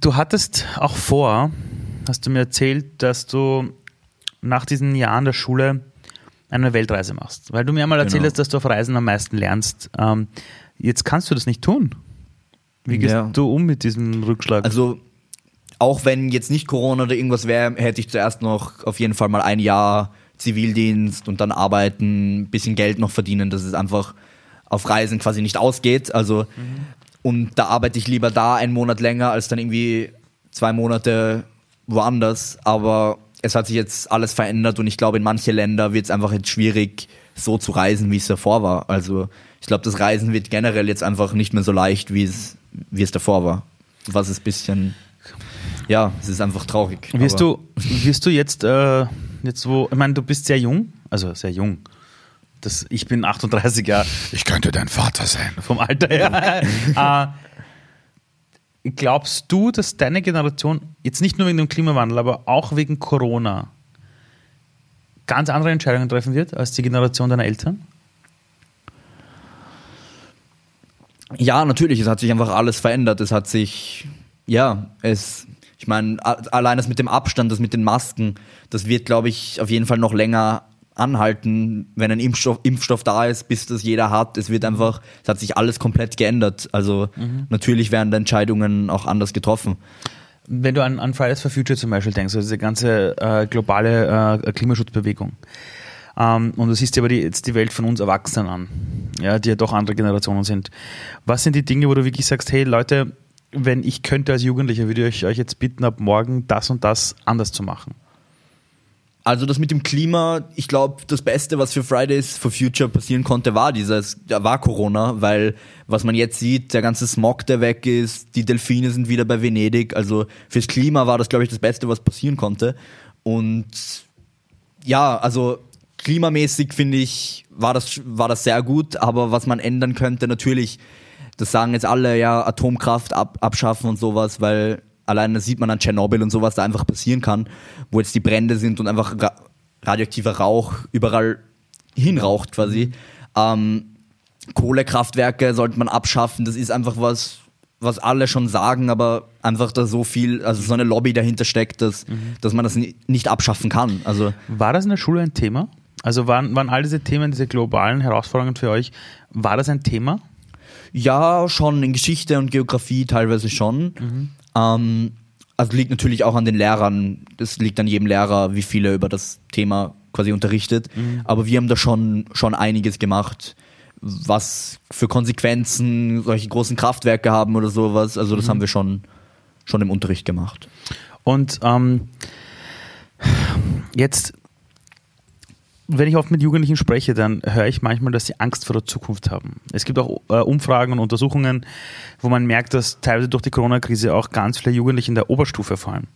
Du hattest auch vor, hast du mir erzählt, dass du nach diesen Jahren der Schule eine Weltreise machst. Weil du mir einmal erzählt Genau. hast, dass du auf Reisen am meisten lernst. Ähm, jetzt kannst du das nicht tun. Wie gehst Ja. du um mit diesem Rückschlag? Also auch wenn jetzt nicht Corona oder irgendwas wäre, hätte ich zuerst noch auf jeden Fall mal ein Jahr Zivildienst und dann arbeiten, ein bisschen Geld noch verdienen, dass es einfach auf Reisen quasi nicht ausgeht. Also und da arbeite ich lieber da einen Monat länger als dann irgendwie zwei Monate woanders. Aber es hat sich jetzt alles verändert und ich glaube, in manche Länder wird es einfach jetzt schwierig, so zu reisen, wie es davor war. Also ich glaube, das Reisen wird generell jetzt einfach nicht mehr so leicht, wie es, wie es davor war. Was ist ein bisschen, ja, es ist einfach traurig. wirst, du, wirst du jetzt, äh, jetzt wo, ich meine, du bist sehr jung, also sehr jung. Das, ich bin 38 Jahre. Ich könnte dein Vater sein. Vom Alter her. äh, glaubst du, dass deine Generation jetzt nicht nur wegen dem Klimawandel, aber auch wegen Corona ganz andere Entscheidungen treffen wird als die Generation deiner Eltern? Ja, natürlich, es hat sich einfach alles verändert. Es hat sich, ja, es, ich meine, allein das mit dem Abstand, das mit den Masken, das wird, glaube ich, auf jeden Fall noch länger anhalten, wenn ein Impfstoff, Impfstoff da ist, bis das jeder hat. Es wird einfach, es hat sich alles komplett geändert. Also mhm. natürlich werden Entscheidungen auch anders getroffen. Wenn du an, an Fridays for Future zum Beispiel denkst, also diese ganze äh, globale äh, Klimaschutzbewegung, ähm, und du siehst dir aber die, jetzt die Welt von uns Erwachsenen an, ja, die ja doch andere Generationen sind. Was sind die Dinge, wo du wirklich sagst, hey Leute, wenn ich könnte als Jugendlicher, würde ich euch jetzt bitten, ab morgen das und das anders zu machen? Also das mit dem Klima, ich glaube, das Beste, was für Fridays for Future passieren konnte, war dieses, war Corona, weil was man jetzt sieht, der ganze Smog, der weg ist, die Delfine sind wieder bei Venedig. Also fürs Klima war das, glaube ich, das Beste, was passieren konnte. Und ja, also klimamäßig finde ich, war das, war das sehr gut, aber was man ändern könnte, natürlich, das sagen jetzt alle, ja, Atomkraft ab, abschaffen und sowas, weil allein das sieht man an Tschernobyl und sowas da einfach passieren kann, wo jetzt die Brände sind und einfach ra radioaktiver Rauch überall hinraucht quasi. Ähm, Kohlekraftwerke sollte man abschaffen, das ist einfach was, was alle schon sagen, aber einfach da so viel, also so eine Lobby dahinter steckt, dass, mhm. dass man das nicht abschaffen kann. Also war das in der Schule ein Thema? Also waren, waren all diese Themen, diese globalen Herausforderungen für euch, war das ein Thema? Ja, schon in Geschichte und Geografie teilweise schon. Mhm. Ähm, also liegt natürlich auch an den Lehrern. Das liegt an jedem Lehrer, wie viel er über das Thema quasi unterrichtet. Mhm. Aber wir haben da schon, schon einiges gemacht, was für Konsequenzen solche großen Kraftwerke haben oder sowas. Also das mhm. haben wir schon, schon im Unterricht gemacht. Und ähm, jetzt wenn ich oft mit Jugendlichen spreche, dann höre ich manchmal, dass sie Angst vor der Zukunft haben. Es gibt auch äh, Umfragen und Untersuchungen, wo man merkt, dass teilweise durch die Corona-Krise auch ganz viele Jugendliche in der Oberstufe vor allem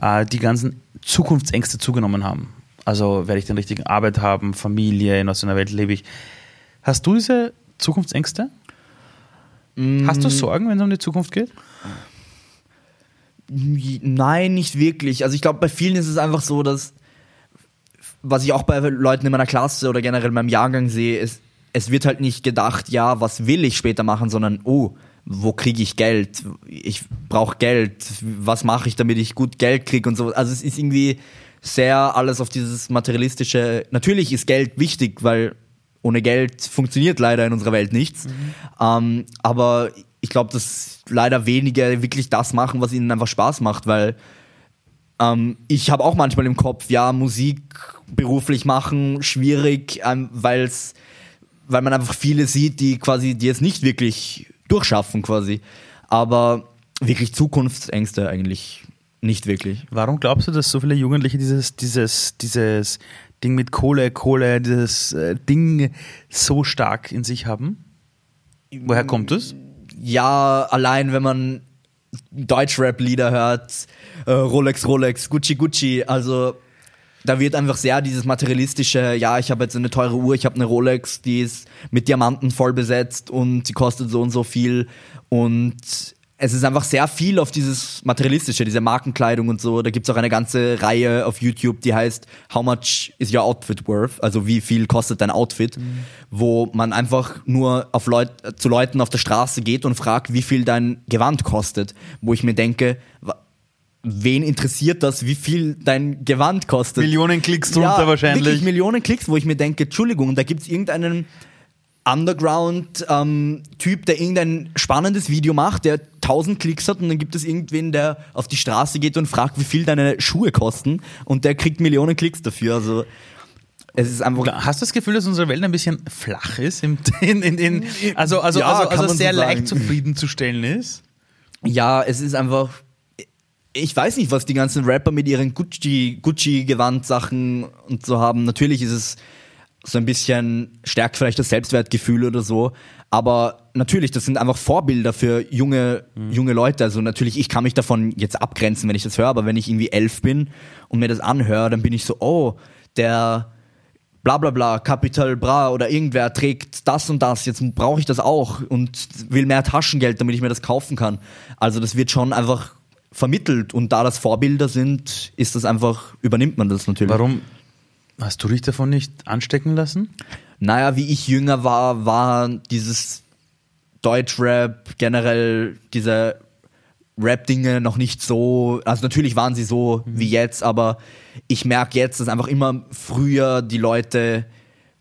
äh, die ganzen Zukunftsängste zugenommen haben. Also werde ich den richtigen Arbeit haben, Familie, in was einer Welt lebe ich. Hast du diese Zukunftsängste? Mm. Hast du Sorgen, wenn es um die Zukunft geht? Nein, nicht wirklich. Also ich glaube, bei vielen ist es einfach so, dass was ich auch bei Leuten in meiner Klasse oder generell in meinem Jahrgang sehe, ist, es wird halt nicht gedacht, ja, was will ich später machen, sondern, oh, wo kriege ich Geld? Ich brauche Geld. Was mache ich, damit ich gut Geld kriege und so. Also es ist irgendwie sehr alles auf dieses materialistische. Natürlich ist Geld wichtig, weil ohne Geld funktioniert leider in unserer Welt nichts. Mhm. Ähm, aber ich glaube, dass leider wenige wirklich das machen, was ihnen einfach Spaß macht, weil ähm, ich habe auch manchmal im Kopf, ja, Musik beruflich machen, schwierig, ähm, weil's, weil man einfach viele sieht, die quasi, die es nicht wirklich durchschaffen quasi. Aber wirklich Zukunftsängste eigentlich nicht wirklich. Warum glaubst du, dass so viele Jugendliche dieses, dieses, dieses Ding mit Kohle, Kohle, dieses äh, Ding so stark in sich haben? Woher kommt es? Ja, allein wenn man Deutschrap-Lieder hört, äh, Rolex, Rolex, Gucci, Gucci, also da wird einfach sehr dieses materialistische, ja, ich habe jetzt eine teure Uhr, ich habe eine Rolex, die ist mit Diamanten voll besetzt und die kostet so und so viel und es ist einfach sehr viel auf dieses Materialistische, diese Markenkleidung und so. Da gibt's auch eine ganze Reihe auf YouTube, die heißt How much is your outfit worth? Also wie viel kostet dein Outfit? Mhm. Wo man einfach nur auf Leut zu Leuten auf der Straße geht und fragt, wie viel dein Gewand kostet. Wo ich mir denke, wen interessiert das, wie viel dein Gewand kostet? Millionen Klicks drunter ja, wahrscheinlich. Wirklich Millionen Klicks, wo ich mir denke, Entschuldigung, da gibt's irgendeinen Underground-Typ, ähm, der irgendein spannendes Video macht, der 1000 Klicks hat und dann gibt es irgendwen, der auf die Straße geht und fragt, wie viel deine Schuhe kosten und der kriegt Millionen Klicks dafür. Also es ist einfach. Hast du das Gefühl, dass unsere Welt ein bisschen flach ist? In, in, in, also also, ja, also, also sehr so leicht zufriedenzustellen ist? Ja, es ist einfach. Ich weiß nicht, was die ganzen Rapper mit ihren Gucci, Gucci-Gewand-Sachen und so haben. Natürlich ist es so ein bisschen stärkt vielleicht das Selbstwertgefühl oder so. Aber natürlich, das sind einfach Vorbilder für junge, mhm. junge Leute. Also natürlich, ich kann mich davon jetzt abgrenzen, wenn ich das höre, aber wenn ich irgendwie elf bin und mir das anhöre, dann bin ich so, oh, der bla bla bla, Capital Bra oder irgendwer trägt das und das, jetzt brauche ich das auch und will mehr Taschengeld, damit ich mir das kaufen kann. Also das wird schon einfach vermittelt und da das Vorbilder sind, ist das einfach, übernimmt man das natürlich. Warum hast du dich davon nicht anstecken lassen? Naja, wie ich jünger war, war dieses Deutschrap, generell diese Rap-Dinge noch nicht so, also natürlich waren sie so mhm. wie jetzt, aber ich merke jetzt, dass einfach immer früher die Leute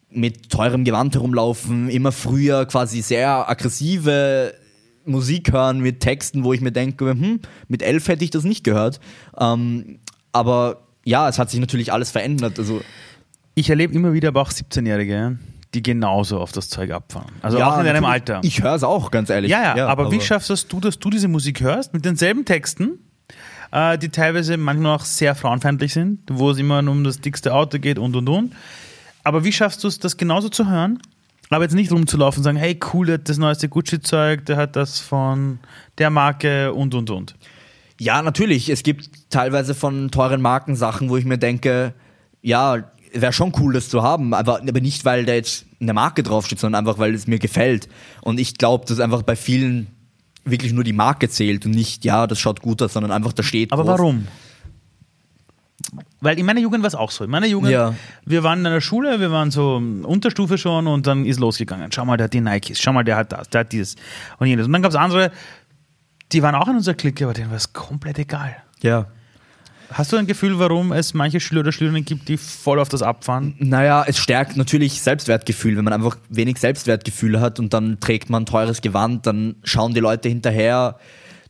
mit teurem Gewand herumlaufen, immer früher quasi sehr aggressive Musik hören mit Texten, wo ich mir denke, hm, mit elf hätte ich das nicht gehört. Ähm, aber ja, es hat sich natürlich alles verändert. Also ich erlebe immer wieder aber auch 17-Jährige, die genauso auf das Zeug abfahren. Also ja, auch in deinem Alter. Ich höre es auch, ganz ehrlich. Ja, ja, ja aber, aber, wie schaffst du, dass du diese Musik hörst mit denselben Texten, äh, die teilweise manchmal auch sehr frauenfeindlich sind, wo es immer um das dickste Auto geht und und und. Aber wie schaffst du es, das genauso zu hören? Aber jetzt nicht rumzulaufen und sagen, hey cool, der hat das neueste Gucci-Zeug, der hat das von der Marke und und und. Ja, natürlich. Es gibt teilweise von teuren Marken Sachen, wo ich mir denke, ja, wäre schon cool, das zu haben, aber, aber nicht, weil da jetzt eine Marke draufsteht, sondern einfach, weil es mir gefällt. Und ich glaube, dass einfach bei vielen wirklich nur die Marke zählt und nicht, ja, das schaut gut aus, sondern einfach da steht. Aber groß. warum? Weil in meiner Jugend war es auch so. In meiner Jugend, ja. wir waren in einer Schule, wir waren so Unterstufe schon und dann ist losgegangen. Schau mal, der hat die Nikes, schau mal, der hat das, der hat dieses und jenes. Und dann gab es andere, die waren auch in unserer Clique, aber denen war es komplett egal. Ja. Hast du ein Gefühl, warum es manche Schüler oder Schülerinnen gibt, die voll auf das abfahren? Naja, es stärkt natürlich Selbstwertgefühl. Wenn man einfach wenig Selbstwertgefühl hat und dann trägt man teures Gewand, dann schauen die Leute hinterher,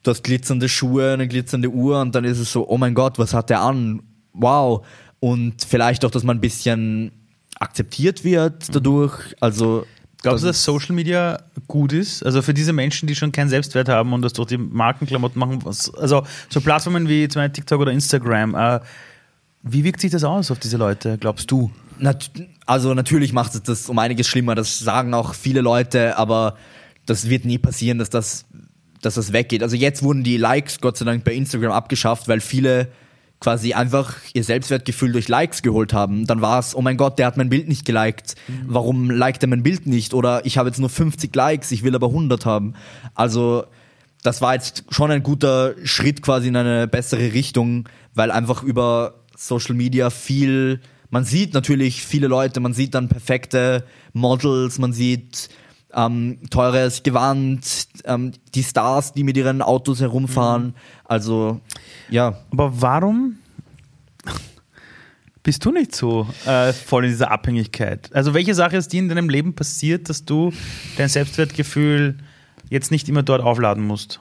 du hast glitzernde Schuhe, eine glitzernde Uhr und dann ist es so, oh mein Gott, was hat der an? Wow. Und vielleicht auch, dass man ein bisschen akzeptiert wird dadurch. Also Glaubst du, dass Social Media gut ist? Also für diese Menschen, die schon keinen Selbstwert haben und das durch die Markenklamotten machen, also so Plattformen wie zum Beispiel TikTok oder Instagram, äh, wie wirkt sich das aus auf diese Leute, glaubst du? Nat also natürlich macht es das um einiges schlimmer, das sagen auch viele Leute, aber das wird nie passieren, dass das, dass das weggeht. Also jetzt wurden die Likes Gott sei Dank bei Instagram abgeschafft, weil viele quasi einfach ihr Selbstwertgefühl durch Likes geholt haben. Dann war es, oh mein Gott, der hat mein Bild nicht geliked. Warum liked er mein Bild nicht? Oder ich habe jetzt nur 50 Likes, ich will aber 100 haben. Also das war jetzt schon ein guter Schritt quasi in eine bessere Richtung, weil einfach über Social Media viel, man sieht natürlich viele Leute, man sieht dann perfekte Models, man sieht ähm, teures Gewand, ähm, die Stars, die mit ihren Autos herumfahren. Mhm. Also, ja. Aber warum bist du nicht so äh, voll in dieser Abhängigkeit? Also, welche Sache ist die in deinem Leben passiert, dass du dein Selbstwertgefühl jetzt nicht immer dort aufladen musst?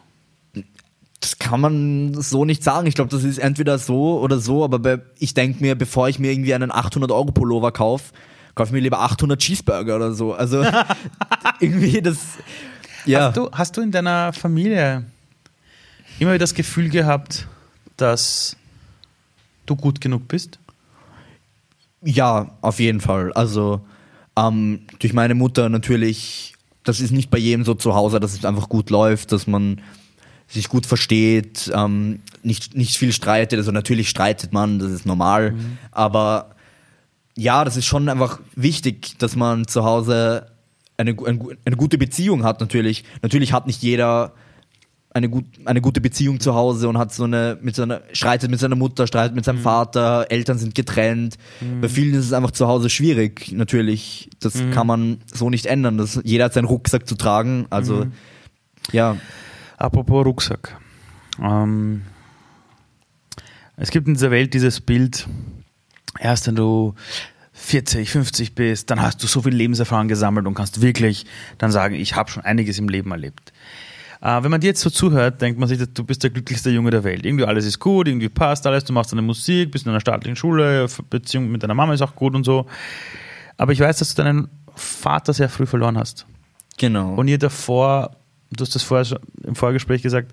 Das kann man so nicht sagen. Ich glaube, das ist entweder so oder so, aber ich denke mir, bevor ich mir irgendwie einen 800-Euro-Pullover kaufe, kauf mir lieber 800 Cheeseburger oder so. Also irgendwie das. Ja. Hast du, hast du in deiner Familie immer wieder das Gefühl gehabt, dass du gut genug bist? Ja, auf jeden Fall. Also ähm, durch meine Mutter natürlich, das ist nicht bei jedem so zu Hause, dass es einfach gut läuft, dass man sich gut versteht, ähm, nicht, nicht viel streitet. Also natürlich streitet man, das ist normal, mhm. aber ja, das ist schon einfach wichtig, dass man zu Hause eine, eine, eine gute Beziehung hat natürlich. Natürlich hat nicht jeder eine, gut, eine gute Beziehung zu Hause und hat so eine, mit seiner, streitet mit seiner Mutter, streitet mit seinem mhm. Vater, Eltern sind getrennt. Mhm. Bei vielen ist es einfach zu Hause schwierig, natürlich. Das mhm. kann man so nicht ändern. Das, jeder hat seinen Rucksack zu tragen. Also, mhm. ja. Apropos Rucksack. Ähm, es gibt in dieser Welt dieses Bild, erst wenn du 40, 50 bist, dann hast du so viel Lebenserfahrung gesammelt und kannst wirklich dann sagen, ich habe schon einiges im Leben erlebt. Äh, wenn man dir jetzt so zuhört, denkt man sich, du bist der glücklichste Junge der Welt. Irgendwie alles ist gut, irgendwie passt alles, du machst deine Musik, bist in einer staatlichen Schule, Beziehung mit deiner Mama ist auch gut und so. Aber ich weiß, dass du deinen Vater sehr früh verloren hast. Genau. Und ihr davor, du hast das vorher im Vorgespräch gesagt,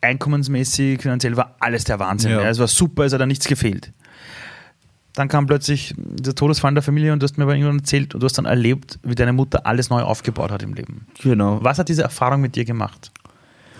einkommensmäßig, finanziell war alles der Wahnsinn. Ja. Es war super, es hat da nichts gefehlt dann kam plötzlich der Todesfall der Familie und du hast mir aber irgendwann erzählt und du hast dann erlebt, wie deine Mutter alles neu aufgebaut hat im Leben. Genau. Was hat diese Erfahrung mit dir gemacht?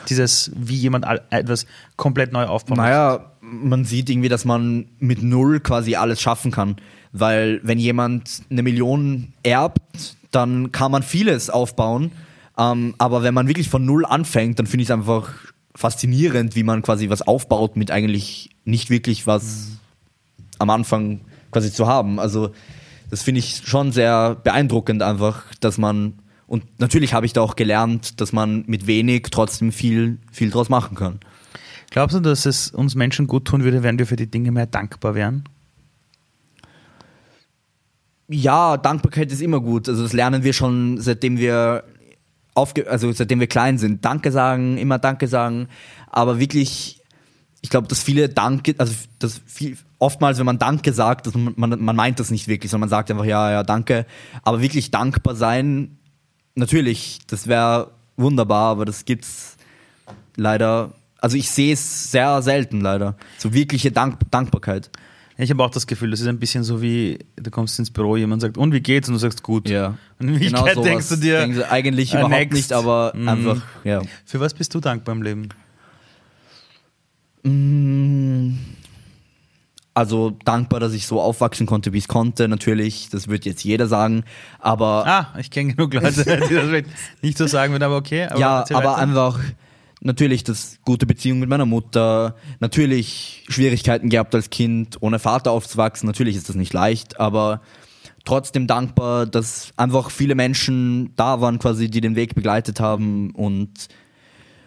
Dieses, wie jemand etwas komplett neu aufbaut. Naja, man sieht irgendwie, dass man mit null quasi alles schaffen kann. Weil wenn jemand eine Million erbt, dann kann man vieles aufbauen. Ähm, aber wenn man wirklich von null anfängt, dann finde ich es einfach faszinierend, wie man quasi was aufbaut mit eigentlich nicht wirklich was am Anfang quasi zu haben. Also das finde ich schon sehr beeindruckend einfach, dass man und natürlich habe ich da auch gelernt, dass man mit wenig trotzdem viel viel draus machen kann. Glaubst du, dass es uns Menschen gut tun würde, wenn wir für die Dinge mehr dankbar wären? Ja, Dankbarkeit ist immer gut. Also das lernen wir schon, seitdem wir aufge also seitdem wir klein sind. Danke sagen, immer Danke sagen. Aber wirklich, ich glaube, dass viele Danke, also das viel, oftmals, wenn man Danke sagt, dass man, man, man meint das nicht wirklich, sondern man sagt einfach ja, ja, danke. Aber wirklich dankbar sein, natürlich, das wäre wunderbar, aber das gibt's leider. Also ich sehe es sehr selten leider. So wirkliche Dank Dankbarkeit. Ich habe auch das Gefühl, das ist ein bisschen so wie, du kommst ins Büro, jemand sagt, und wie geht's? Und du sagst, gut. Ja. Und in Wirklichkeit sowas denkst du dir, denkst du eigentlich äh, überhaupt next. nicht, aber Mhm. einfach, ja. für was bist du dankbar im Leben? Also dankbar, dass ich so aufwachsen konnte, wie ich es konnte, natürlich. Das wird jetzt jeder sagen. Aber Ah, ich kenne genug Leute, die das nicht so sagen würden, aber okay. Aber ja, aber einfach natürlich das gute Beziehung mit meiner Mutter, natürlich Schwierigkeiten gehabt als Kind, ohne Vater aufzuwachsen. Natürlich ist das nicht leicht, aber trotzdem dankbar, dass einfach viele Menschen da waren, quasi, die den Weg begleitet haben und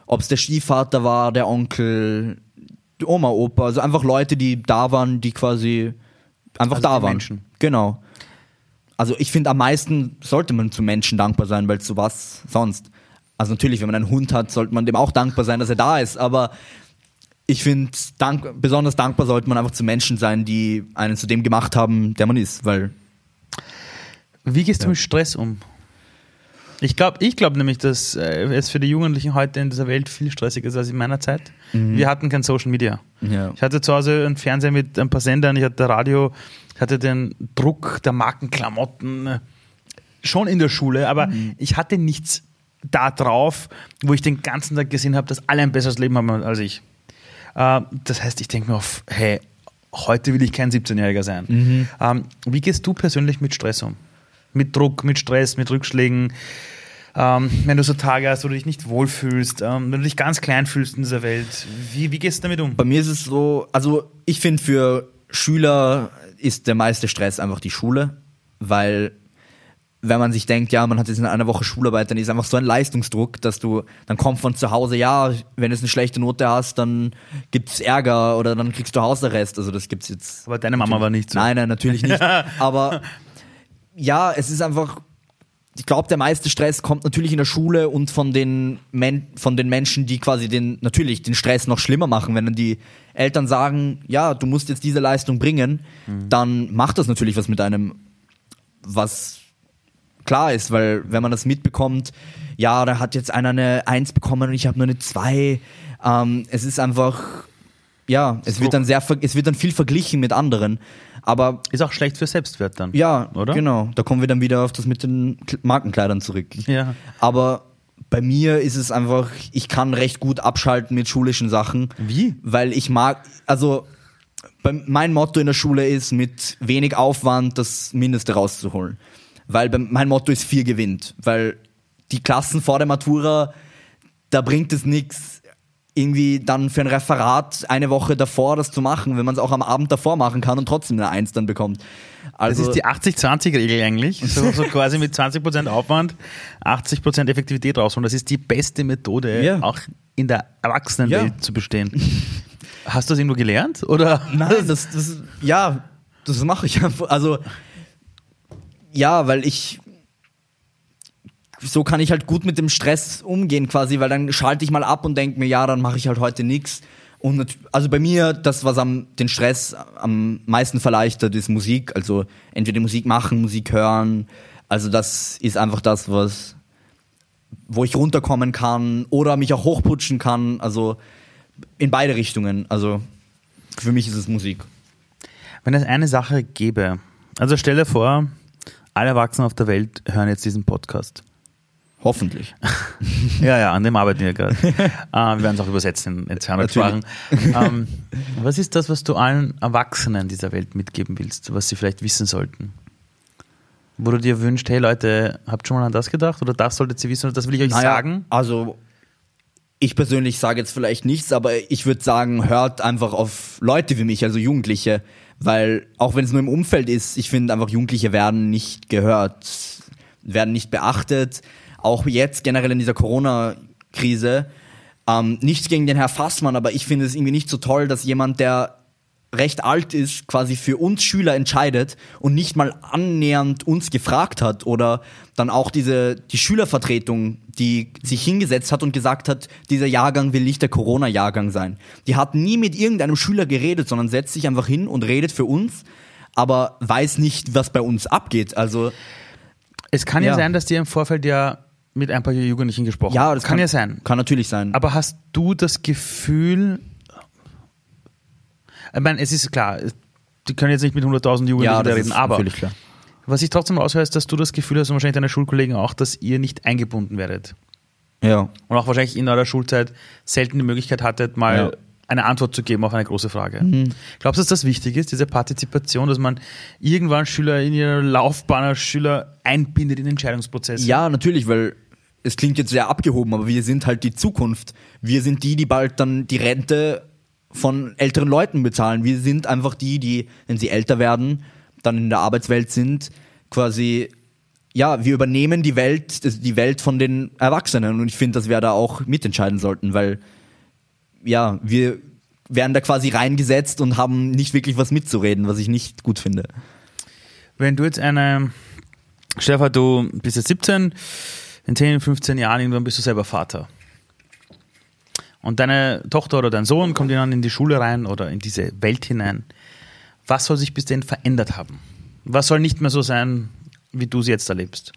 ob es der Stiefvater war, der Onkel, Oma, Opa, also einfach Leute, die da waren, die quasi einfach Also da waren. Menschen. Genau. Also ich finde, am meisten sollte man zu Menschen dankbar sein, weil zu was sonst. Also natürlich, wenn man einen Hund hat, sollte man dem auch dankbar sein, dass er da ist. Aber ich finde, dank, besonders dankbar sollte man einfach zu Menschen sein, die einen zu dem gemacht haben, der man ist. Weil Wie gehst du mit Stress um? Ich glaube ich glaub nämlich, dass äh, es für die Jugendlichen heute in dieser Welt viel stressiger ist als in meiner Zeit. Wir hatten kein Social Media. Ja. Ich hatte zu Hause einen Fernseher mit ein paar Sendern, ich hatte Radio, ich hatte den Druck der Markenklamotten äh, schon in der Schule, aber ich hatte nichts da drauf, wo ich den ganzen Tag gesehen habe, dass alle ein besseres Leben haben als ich. Äh, das heißt, ich denke mir auf, hey, heute will ich kein 17-Jähriger sein. Ähm, wie gehst du persönlich mit Stress um? Mit Druck, mit Stress, mit Rückschlägen? Ähm, wenn du so Tage hast, wo du dich nicht wohlfühlst, ähm, wenn du dich ganz klein fühlst in dieser Welt, wie, wie gehst du damit um? bei mir ist es so, also ich finde für Schüler ist der meiste Stress einfach die Schule, weil wenn man sich denkt, ja, man hat jetzt in einer Woche Schularbeit, dann ist einfach so ein Leistungsdruck, dass du, dann kommt von zu Hause, ja, wenn du eine schlechte Note hast, dann gibt's Ärger oder dann kriegst du Hausarrest. Also das gibt's jetzt. Aber deine Mama war nicht so. Nein, nein, natürlich nicht. Aber ja, es ist einfach, ich glaube, der meiste Stress kommt natürlich in der Schule und von den, Men von den Menschen, die quasi den, natürlich den Stress noch schlimmer machen. Wenn dann die Eltern sagen, ja, du musst jetzt diese Leistung bringen, dann macht das natürlich was mit einem, was klar ist, weil wenn man das mitbekommt, ja, da hat jetzt einer eine Eins bekommen und ich habe nur eine Zwei. Ähm, es ist einfach, ja, es wird dann sehr, es wird dann viel verglichen mit anderen. Aber Ist auch schlecht für Selbstwert dann. ja, Oder? genau, da kommen wir dann wieder auf das mit den Markenkleidern zurück. Ja. Aber bei mir ist es einfach, ich kann recht gut abschalten mit schulischen Sachen. Wie? Weil ich mag, also mein Motto in der Schule ist, mit wenig Aufwand das Mindeste rauszuholen. Weil mein Motto ist vier gewinnt. Weil die Klassen vor der Matura, da bringt es nichts, irgendwie dann für ein Referat eine Woche davor das zu machen, wenn man es auch am Abend davor machen kann und trotzdem eine Eins dann bekommt. Das Also, ist die 80-20-Regel eigentlich. So, so quasi mit 20% Aufwand, 80% Effektivität rausholen. Das ist die beste Methode, Ja. auch in der Erwachsenenwelt Ja. zu bestehen. Hast du das irgendwo gelernt? Oder? Nein, das, das, ja, das mache ich einfach. Also, ja, weil ich, so kann ich halt gut mit dem Stress umgehen quasi, weil dann schalte ich mal ab und denke mir, ja, dann mache ich halt heute nichts. Und also bei mir, das, was am, den Stress am meisten verleichtert, ist Musik. Also entweder Musik machen, Musik hören. Also das ist einfach das, was, wo ich runterkommen kann oder mich auch hochputschen kann. Also in beide Richtungen. Also für mich ist es Musik. Wenn es eine Sache gäbe, also stell dir vor, alle Erwachsenen auf der Welt hören jetzt diesen Podcast. Hoffentlich. Ja, ja, an dem arbeiten wir gerade. äh, wir werden es auch übersetzen in, in 200 Sprachen. Ähm, was ist das, was du allen Erwachsenen dieser Welt mitgeben willst, was sie vielleicht wissen sollten? Wo du dir wünschst, hey Leute, habt schon mal an das gedacht oder das solltet ihr wissen oder das will ich euch Naja, sagen? Also, ich persönlich sage jetzt vielleicht nichts, aber ich würde sagen, hört einfach auf Leute wie mich, also Jugendliche. Weil, auch wenn es nur im Umfeld ist, ich finde einfach, Jugendliche werden nicht gehört, werden nicht beachtet. Auch jetzt generell in dieser Corona-Krise. Ähm, nichts gegen den Herr Fassmann, aber ich finde es irgendwie nicht so toll, dass jemand, der recht alt ist, quasi für uns Schüler entscheidet und nicht mal annähernd uns gefragt hat oder dann auch diese die Schülervertretung, die sich hingesetzt hat und gesagt hat, dieser Jahrgang will nicht der Corona-Jahrgang sein. Die hat nie mit irgendeinem Schüler geredet, sondern setzt sich einfach hin und redet für uns, aber weiß nicht, was bei uns abgeht. Also Es kann ja. Ja. sein, dass die im Vorfeld ja mit ein paar Jugendlichen gesprochen ja, das kann, ja sein. Kann natürlich sein. Aber hast du das Gefühl, ich meine, es ist klar, die können jetzt nicht mit 100.000 Jugendlichen ja, reden, aber was ich trotzdem raushöre, ist, dass du das Gefühl hast und wahrscheinlich deine Schulkollegen auch, dass ihr nicht eingebunden werdet. Ja. Und auch wahrscheinlich in eurer Schulzeit selten die Möglichkeit hattet, mal Ja. Eine Antwort zu geben auf eine große Frage. Mhm. Glaubst du, dass das wichtig ist, diese Partizipation, dass man irgendwann Schüler in ihrer Laufbahn als Schüler einbindet in den Entscheidungsprozess? Ja, natürlich, weil es klingt jetzt sehr abgehoben, aber wir sind halt die Zukunft. Wir sind die, die bald dann die Rente von älteren Leuten bezahlen. Wir sind einfach die, die, wenn sie älter werden, dann in der Arbeitswelt sind, quasi, ja, wir übernehmen die Welt, die Welt von den Erwachsenen. Und ich finde, dass wir da auch mitentscheiden sollten, weil, ja, wir werden da quasi reingesetzt und haben nicht wirklich was mitzureden, was ich nicht gut finde. Wenn du jetzt eine, Stefan, du bist jetzt 17, in 10, 15 Jahren irgendwann bist du selber Vater. Und deine Tochter oder dein Sohn kommt dann in die Schule rein oder in diese Welt hinein. Was soll sich bis dahin verändert haben? Was soll nicht mehr so sein, wie du es jetzt erlebst?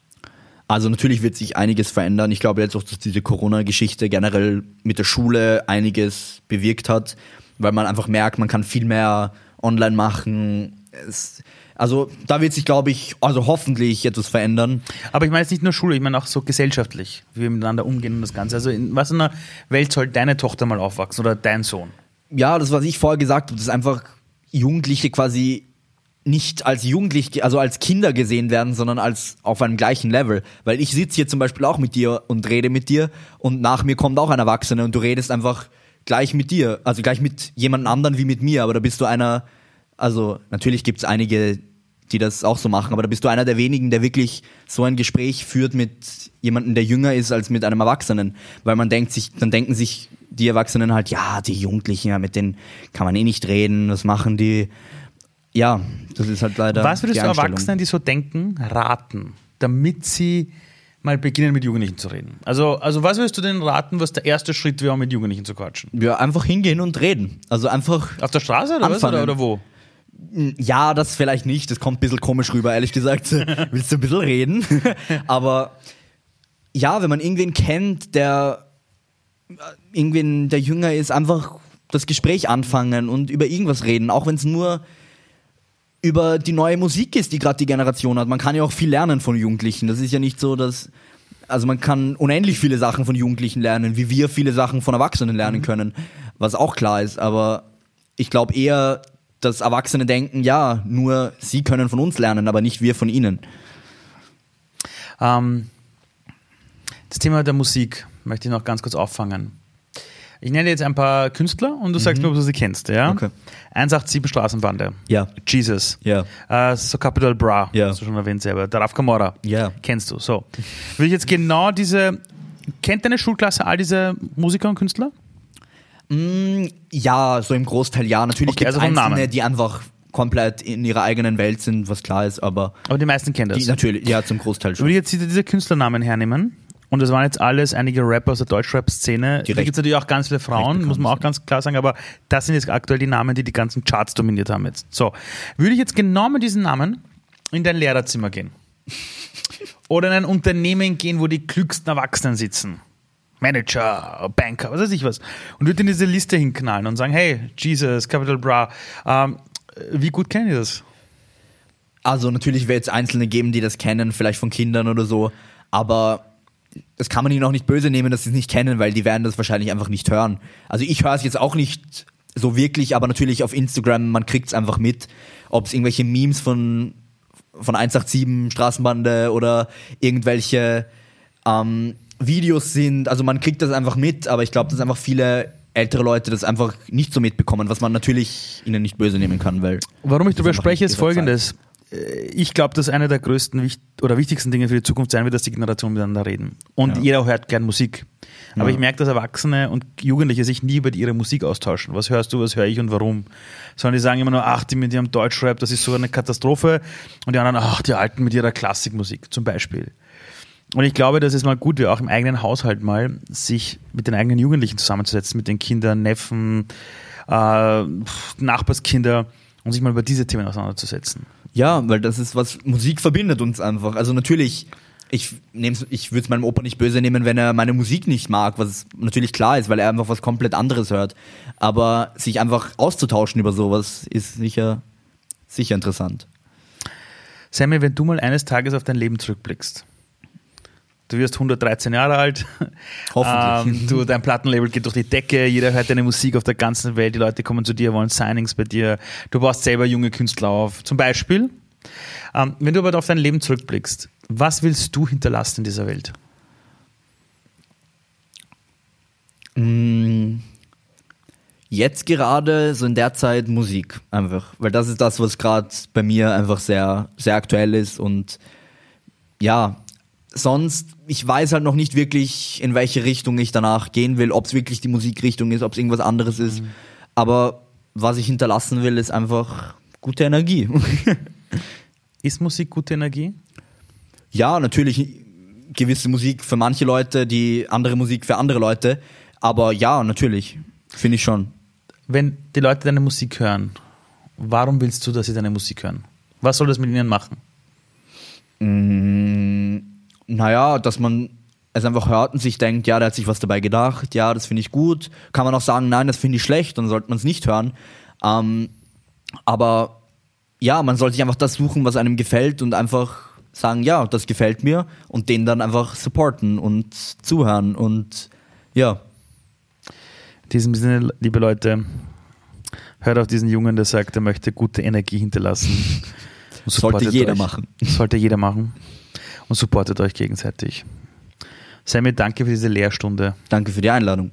Also natürlich wird sich einiges verändern. Ich glaube jetzt auch, dass diese Corona-Geschichte generell mit der Schule einiges bewirkt hat, weil man einfach merkt, man kann viel mehr online machen. Es, also da wird sich, glaube ich, also hoffentlich etwas verändern. Aber ich meine jetzt nicht nur Schule, ich meine auch so gesellschaftlich, wie wir miteinander umgehen und das Ganze. Also in was in einer Welt soll deine Tochter mal aufwachsen oder dein Sohn? Ja, das, was ich vorher gesagt habe, dass einfach Jugendliche quasi nicht als Jugendlich, also als Kinder gesehen werden, sondern als auf einem gleichen Level. Weil ich sitze hier zum Beispiel auch mit dir und rede mit dir und nach mir kommt auch ein Erwachsener und du redest einfach gleich mit dir, also gleich mit jemand anderen wie mit mir, aber da bist du einer, also natürlich gibt's einige, die das auch so machen, aber da bist du einer der wenigen, der wirklich so ein Gespräch führt mit jemandem, der jünger ist als mit einem Erwachsenen. Weil man denkt sich, dann denken sich die Erwachsenen halt, ja, die Jugendlichen, ja, mit denen kann man eh nicht reden, was machen die? Ja, das ist halt leider. Was würdest du. Erwachsenen, die so denken, raten, damit sie mal beginnen, mit Jugendlichen zu reden? Also, also was würdest du denen raten, was der erste Schritt wäre, um mit Jugendlichen zu quatschen? Ja, einfach hingehen und reden. Also einfach. Auf der Straße oder was? Oder, oder wo? Ja, das vielleicht nicht. Das kommt ein bisschen komisch rüber, ehrlich gesagt. Willst du ein bisschen reden? Aber ja, wenn man irgendwen kennt, der äh, irgendwen, der jünger ist, einfach das Gespräch anfangen und über irgendwas reden, auch wenn es nur über die neue Musik ist, die gerade die Generation hat. Man kann ja auch viel lernen von Jugendlichen. Das ist ja nicht so, dass also man kann unendlich viele Sachen von Jugendlichen lernen, wie wir viele Sachen von Erwachsenen lernen können, was auch klar ist. Aber ich glaube eher, dass Erwachsene denken, ja, nur sie können von uns lernen, aber nicht wir von ihnen. Ähm, das Thema der Musik möchte ich noch ganz kurz auffangen. Ich nenne jetzt ein paar Künstler und du sagst mir, ob du sie kennst. Ja? Okay. 187 Straßenbande. Ja. Jesus. Ja. Äh, so Capital Bra. Ja. Hast du schon erwähnt selber. Der Raf Kamora. Ja. Kennst du. So. Will ich jetzt genau diese. Kennt deine Schulklasse all diese Musiker und Künstler? Mm, ja, so im Großteil ja. Natürlich Okay, gibt es also Einzelne, Namen. die einfach komplett in ihrer eigenen Welt sind, was klar ist, aber Aber die meisten kennen das. die, natürlich, ja, zum Großteil Würde schon. ich jetzt diese Künstlernamen hernehmen und das waren jetzt alles einige Rapper aus der Deutschrap-Szene. Da gibt es natürlich auch ganz viele Frauen, muss man auch ganz klar sagen, aber das sind jetzt aktuell die Namen, die die ganzen Charts dominiert haben jetzt. So, würde ich jetzt genau mit diesen Namen in dein Lehrerzimmer gehen oder in ein Unternehmen gehen, wo die klügsten Erwachsenen sitzen. Manager, Banker, was weiß ich was. Und würde in diese Liste hinknallen und sagen, hey, Jesus, Capital Bra, ähm, wie gut kennen die das? Also natürlich wird es Einzelne geben, die das kennen, vielleicht von Kindern oder so, aber das kann man ihnen auch nicht böse nehmen, dass sie es nicht kennen, weil die werden das wahrscheinlich einfach nicht hören. Also ich höre es jetzt auch nicht so wirklich, aber natürlich auf Instagram, man kriegt es einfach mit, ob es irgendwelche Memes von, von 187 Straßenbande oder irgendwelche ähm, Videos sind. Also man kriegt das einfach mit, aber ich glaube, dass einfach viele ältere Leute das einfach nicht so mitbekommen, was man natürlich ihnen nicht böse nehmen kann, weil. Warum ich darüber spreche, ist ihre Zeit. Äh, Ich glaube, dass eine der größten oder wichtigsten Dinge für die Zukunft sein wird, dass die Generationen miteinander reden. Und Ja. jeder hört gern Musik. Aber Ja. ich merke, dass Erwachsene und Jugendliche sich nie über ihre Musik austauschen. Was hörst du, was höre ich und warum? Sondern die sagen immer nur, ach, die mit ihrem Deutschrap, das ist so eine Katastrophe. Und die anderen, ach, die Alten mit ihrer Klassikmusik zum Beispiel. Und ich glaube, dass es mal gut wäre, auch im eigenen Haushalt mal sich mit den eigenen Jugendlichen zusammenzusetzen, mit den Kindern, Neffen, äh, Nachbarskinder und sich mal über diese Themen auseinanderzusetzen. Ja, weil das ist was, Musik verbindet uns einfach. Also natürlich, ich nehm's, ich würde es meinem Opa nicht böse nehmen, wenn er meine Musik nicht mag, was natürlich klar ist, weil er einfach was komplett anderes hört. Aber sich einfach auszutauschen über sowas ist sicher, sicher interessant. Sammy, wenn du mal eines Tages auf dein Leben zurückblickst, du wirst 113 Jahre alt, Hoffentlich. ähm, du, dein Plattenlabel geht durch die Decke, jeder hört deine Musik auf der ganzen Welt, die Leute kommen zu dir, wollen Signings bei dir, du baust selber junge Künstler auf. Zum Beispiel, ähm, wenn du aber auf dein Leben zurückblickst, was willst du hinterlassen in dieser Welt? Mm, Jetzt gerade so in der Zeit Musik einfach, weil das ist das, was gerade bei mir einfach sehr, sehr aktuell ist. Und ja, sonst, ich weiß halt noch nicht wirklich, in welche Richtung ich danach gehen will, ob es wirklich die Musikrichtung ist, ob es irgendwas anderes ist, aber was ich hinterlassen will, ist einfach gute Energie. Ist Musik gute Energie? ja, natürlich gewisse Musik für manche Leute, die andere Musik für andere Leute, aber ja, natürlich, finde ich schon. Wenn die Leute deine Musik hören, warum willst du, dass sie deine Musik hören? Was soll das mit ihnen machen? Mm, naja, dass man es einfach hört und sich denkt, ja, der hat sich was dabei gedacht, ja, das finde ich gut. Kann man auch sagen, nein, das finde ich schlecht, dann sollte man es nicht hören. Ähm, aber ja, man sollte sich einfach das suchen, was einem gefällt und einfach sagen, ja, das gefällt mir und den dann einfach supporten und zuhören und ja. In diesem Sinne, liebe Leute, hört auf diesen Jungen, der sagt, er möchte gute Energie hinterlassen. Sollte jeder euch. machen. Sollte jeder machen. Und supportet euch gegenseitig. Sammy, danke für diese Lehrstunde. Danke für die Einladung.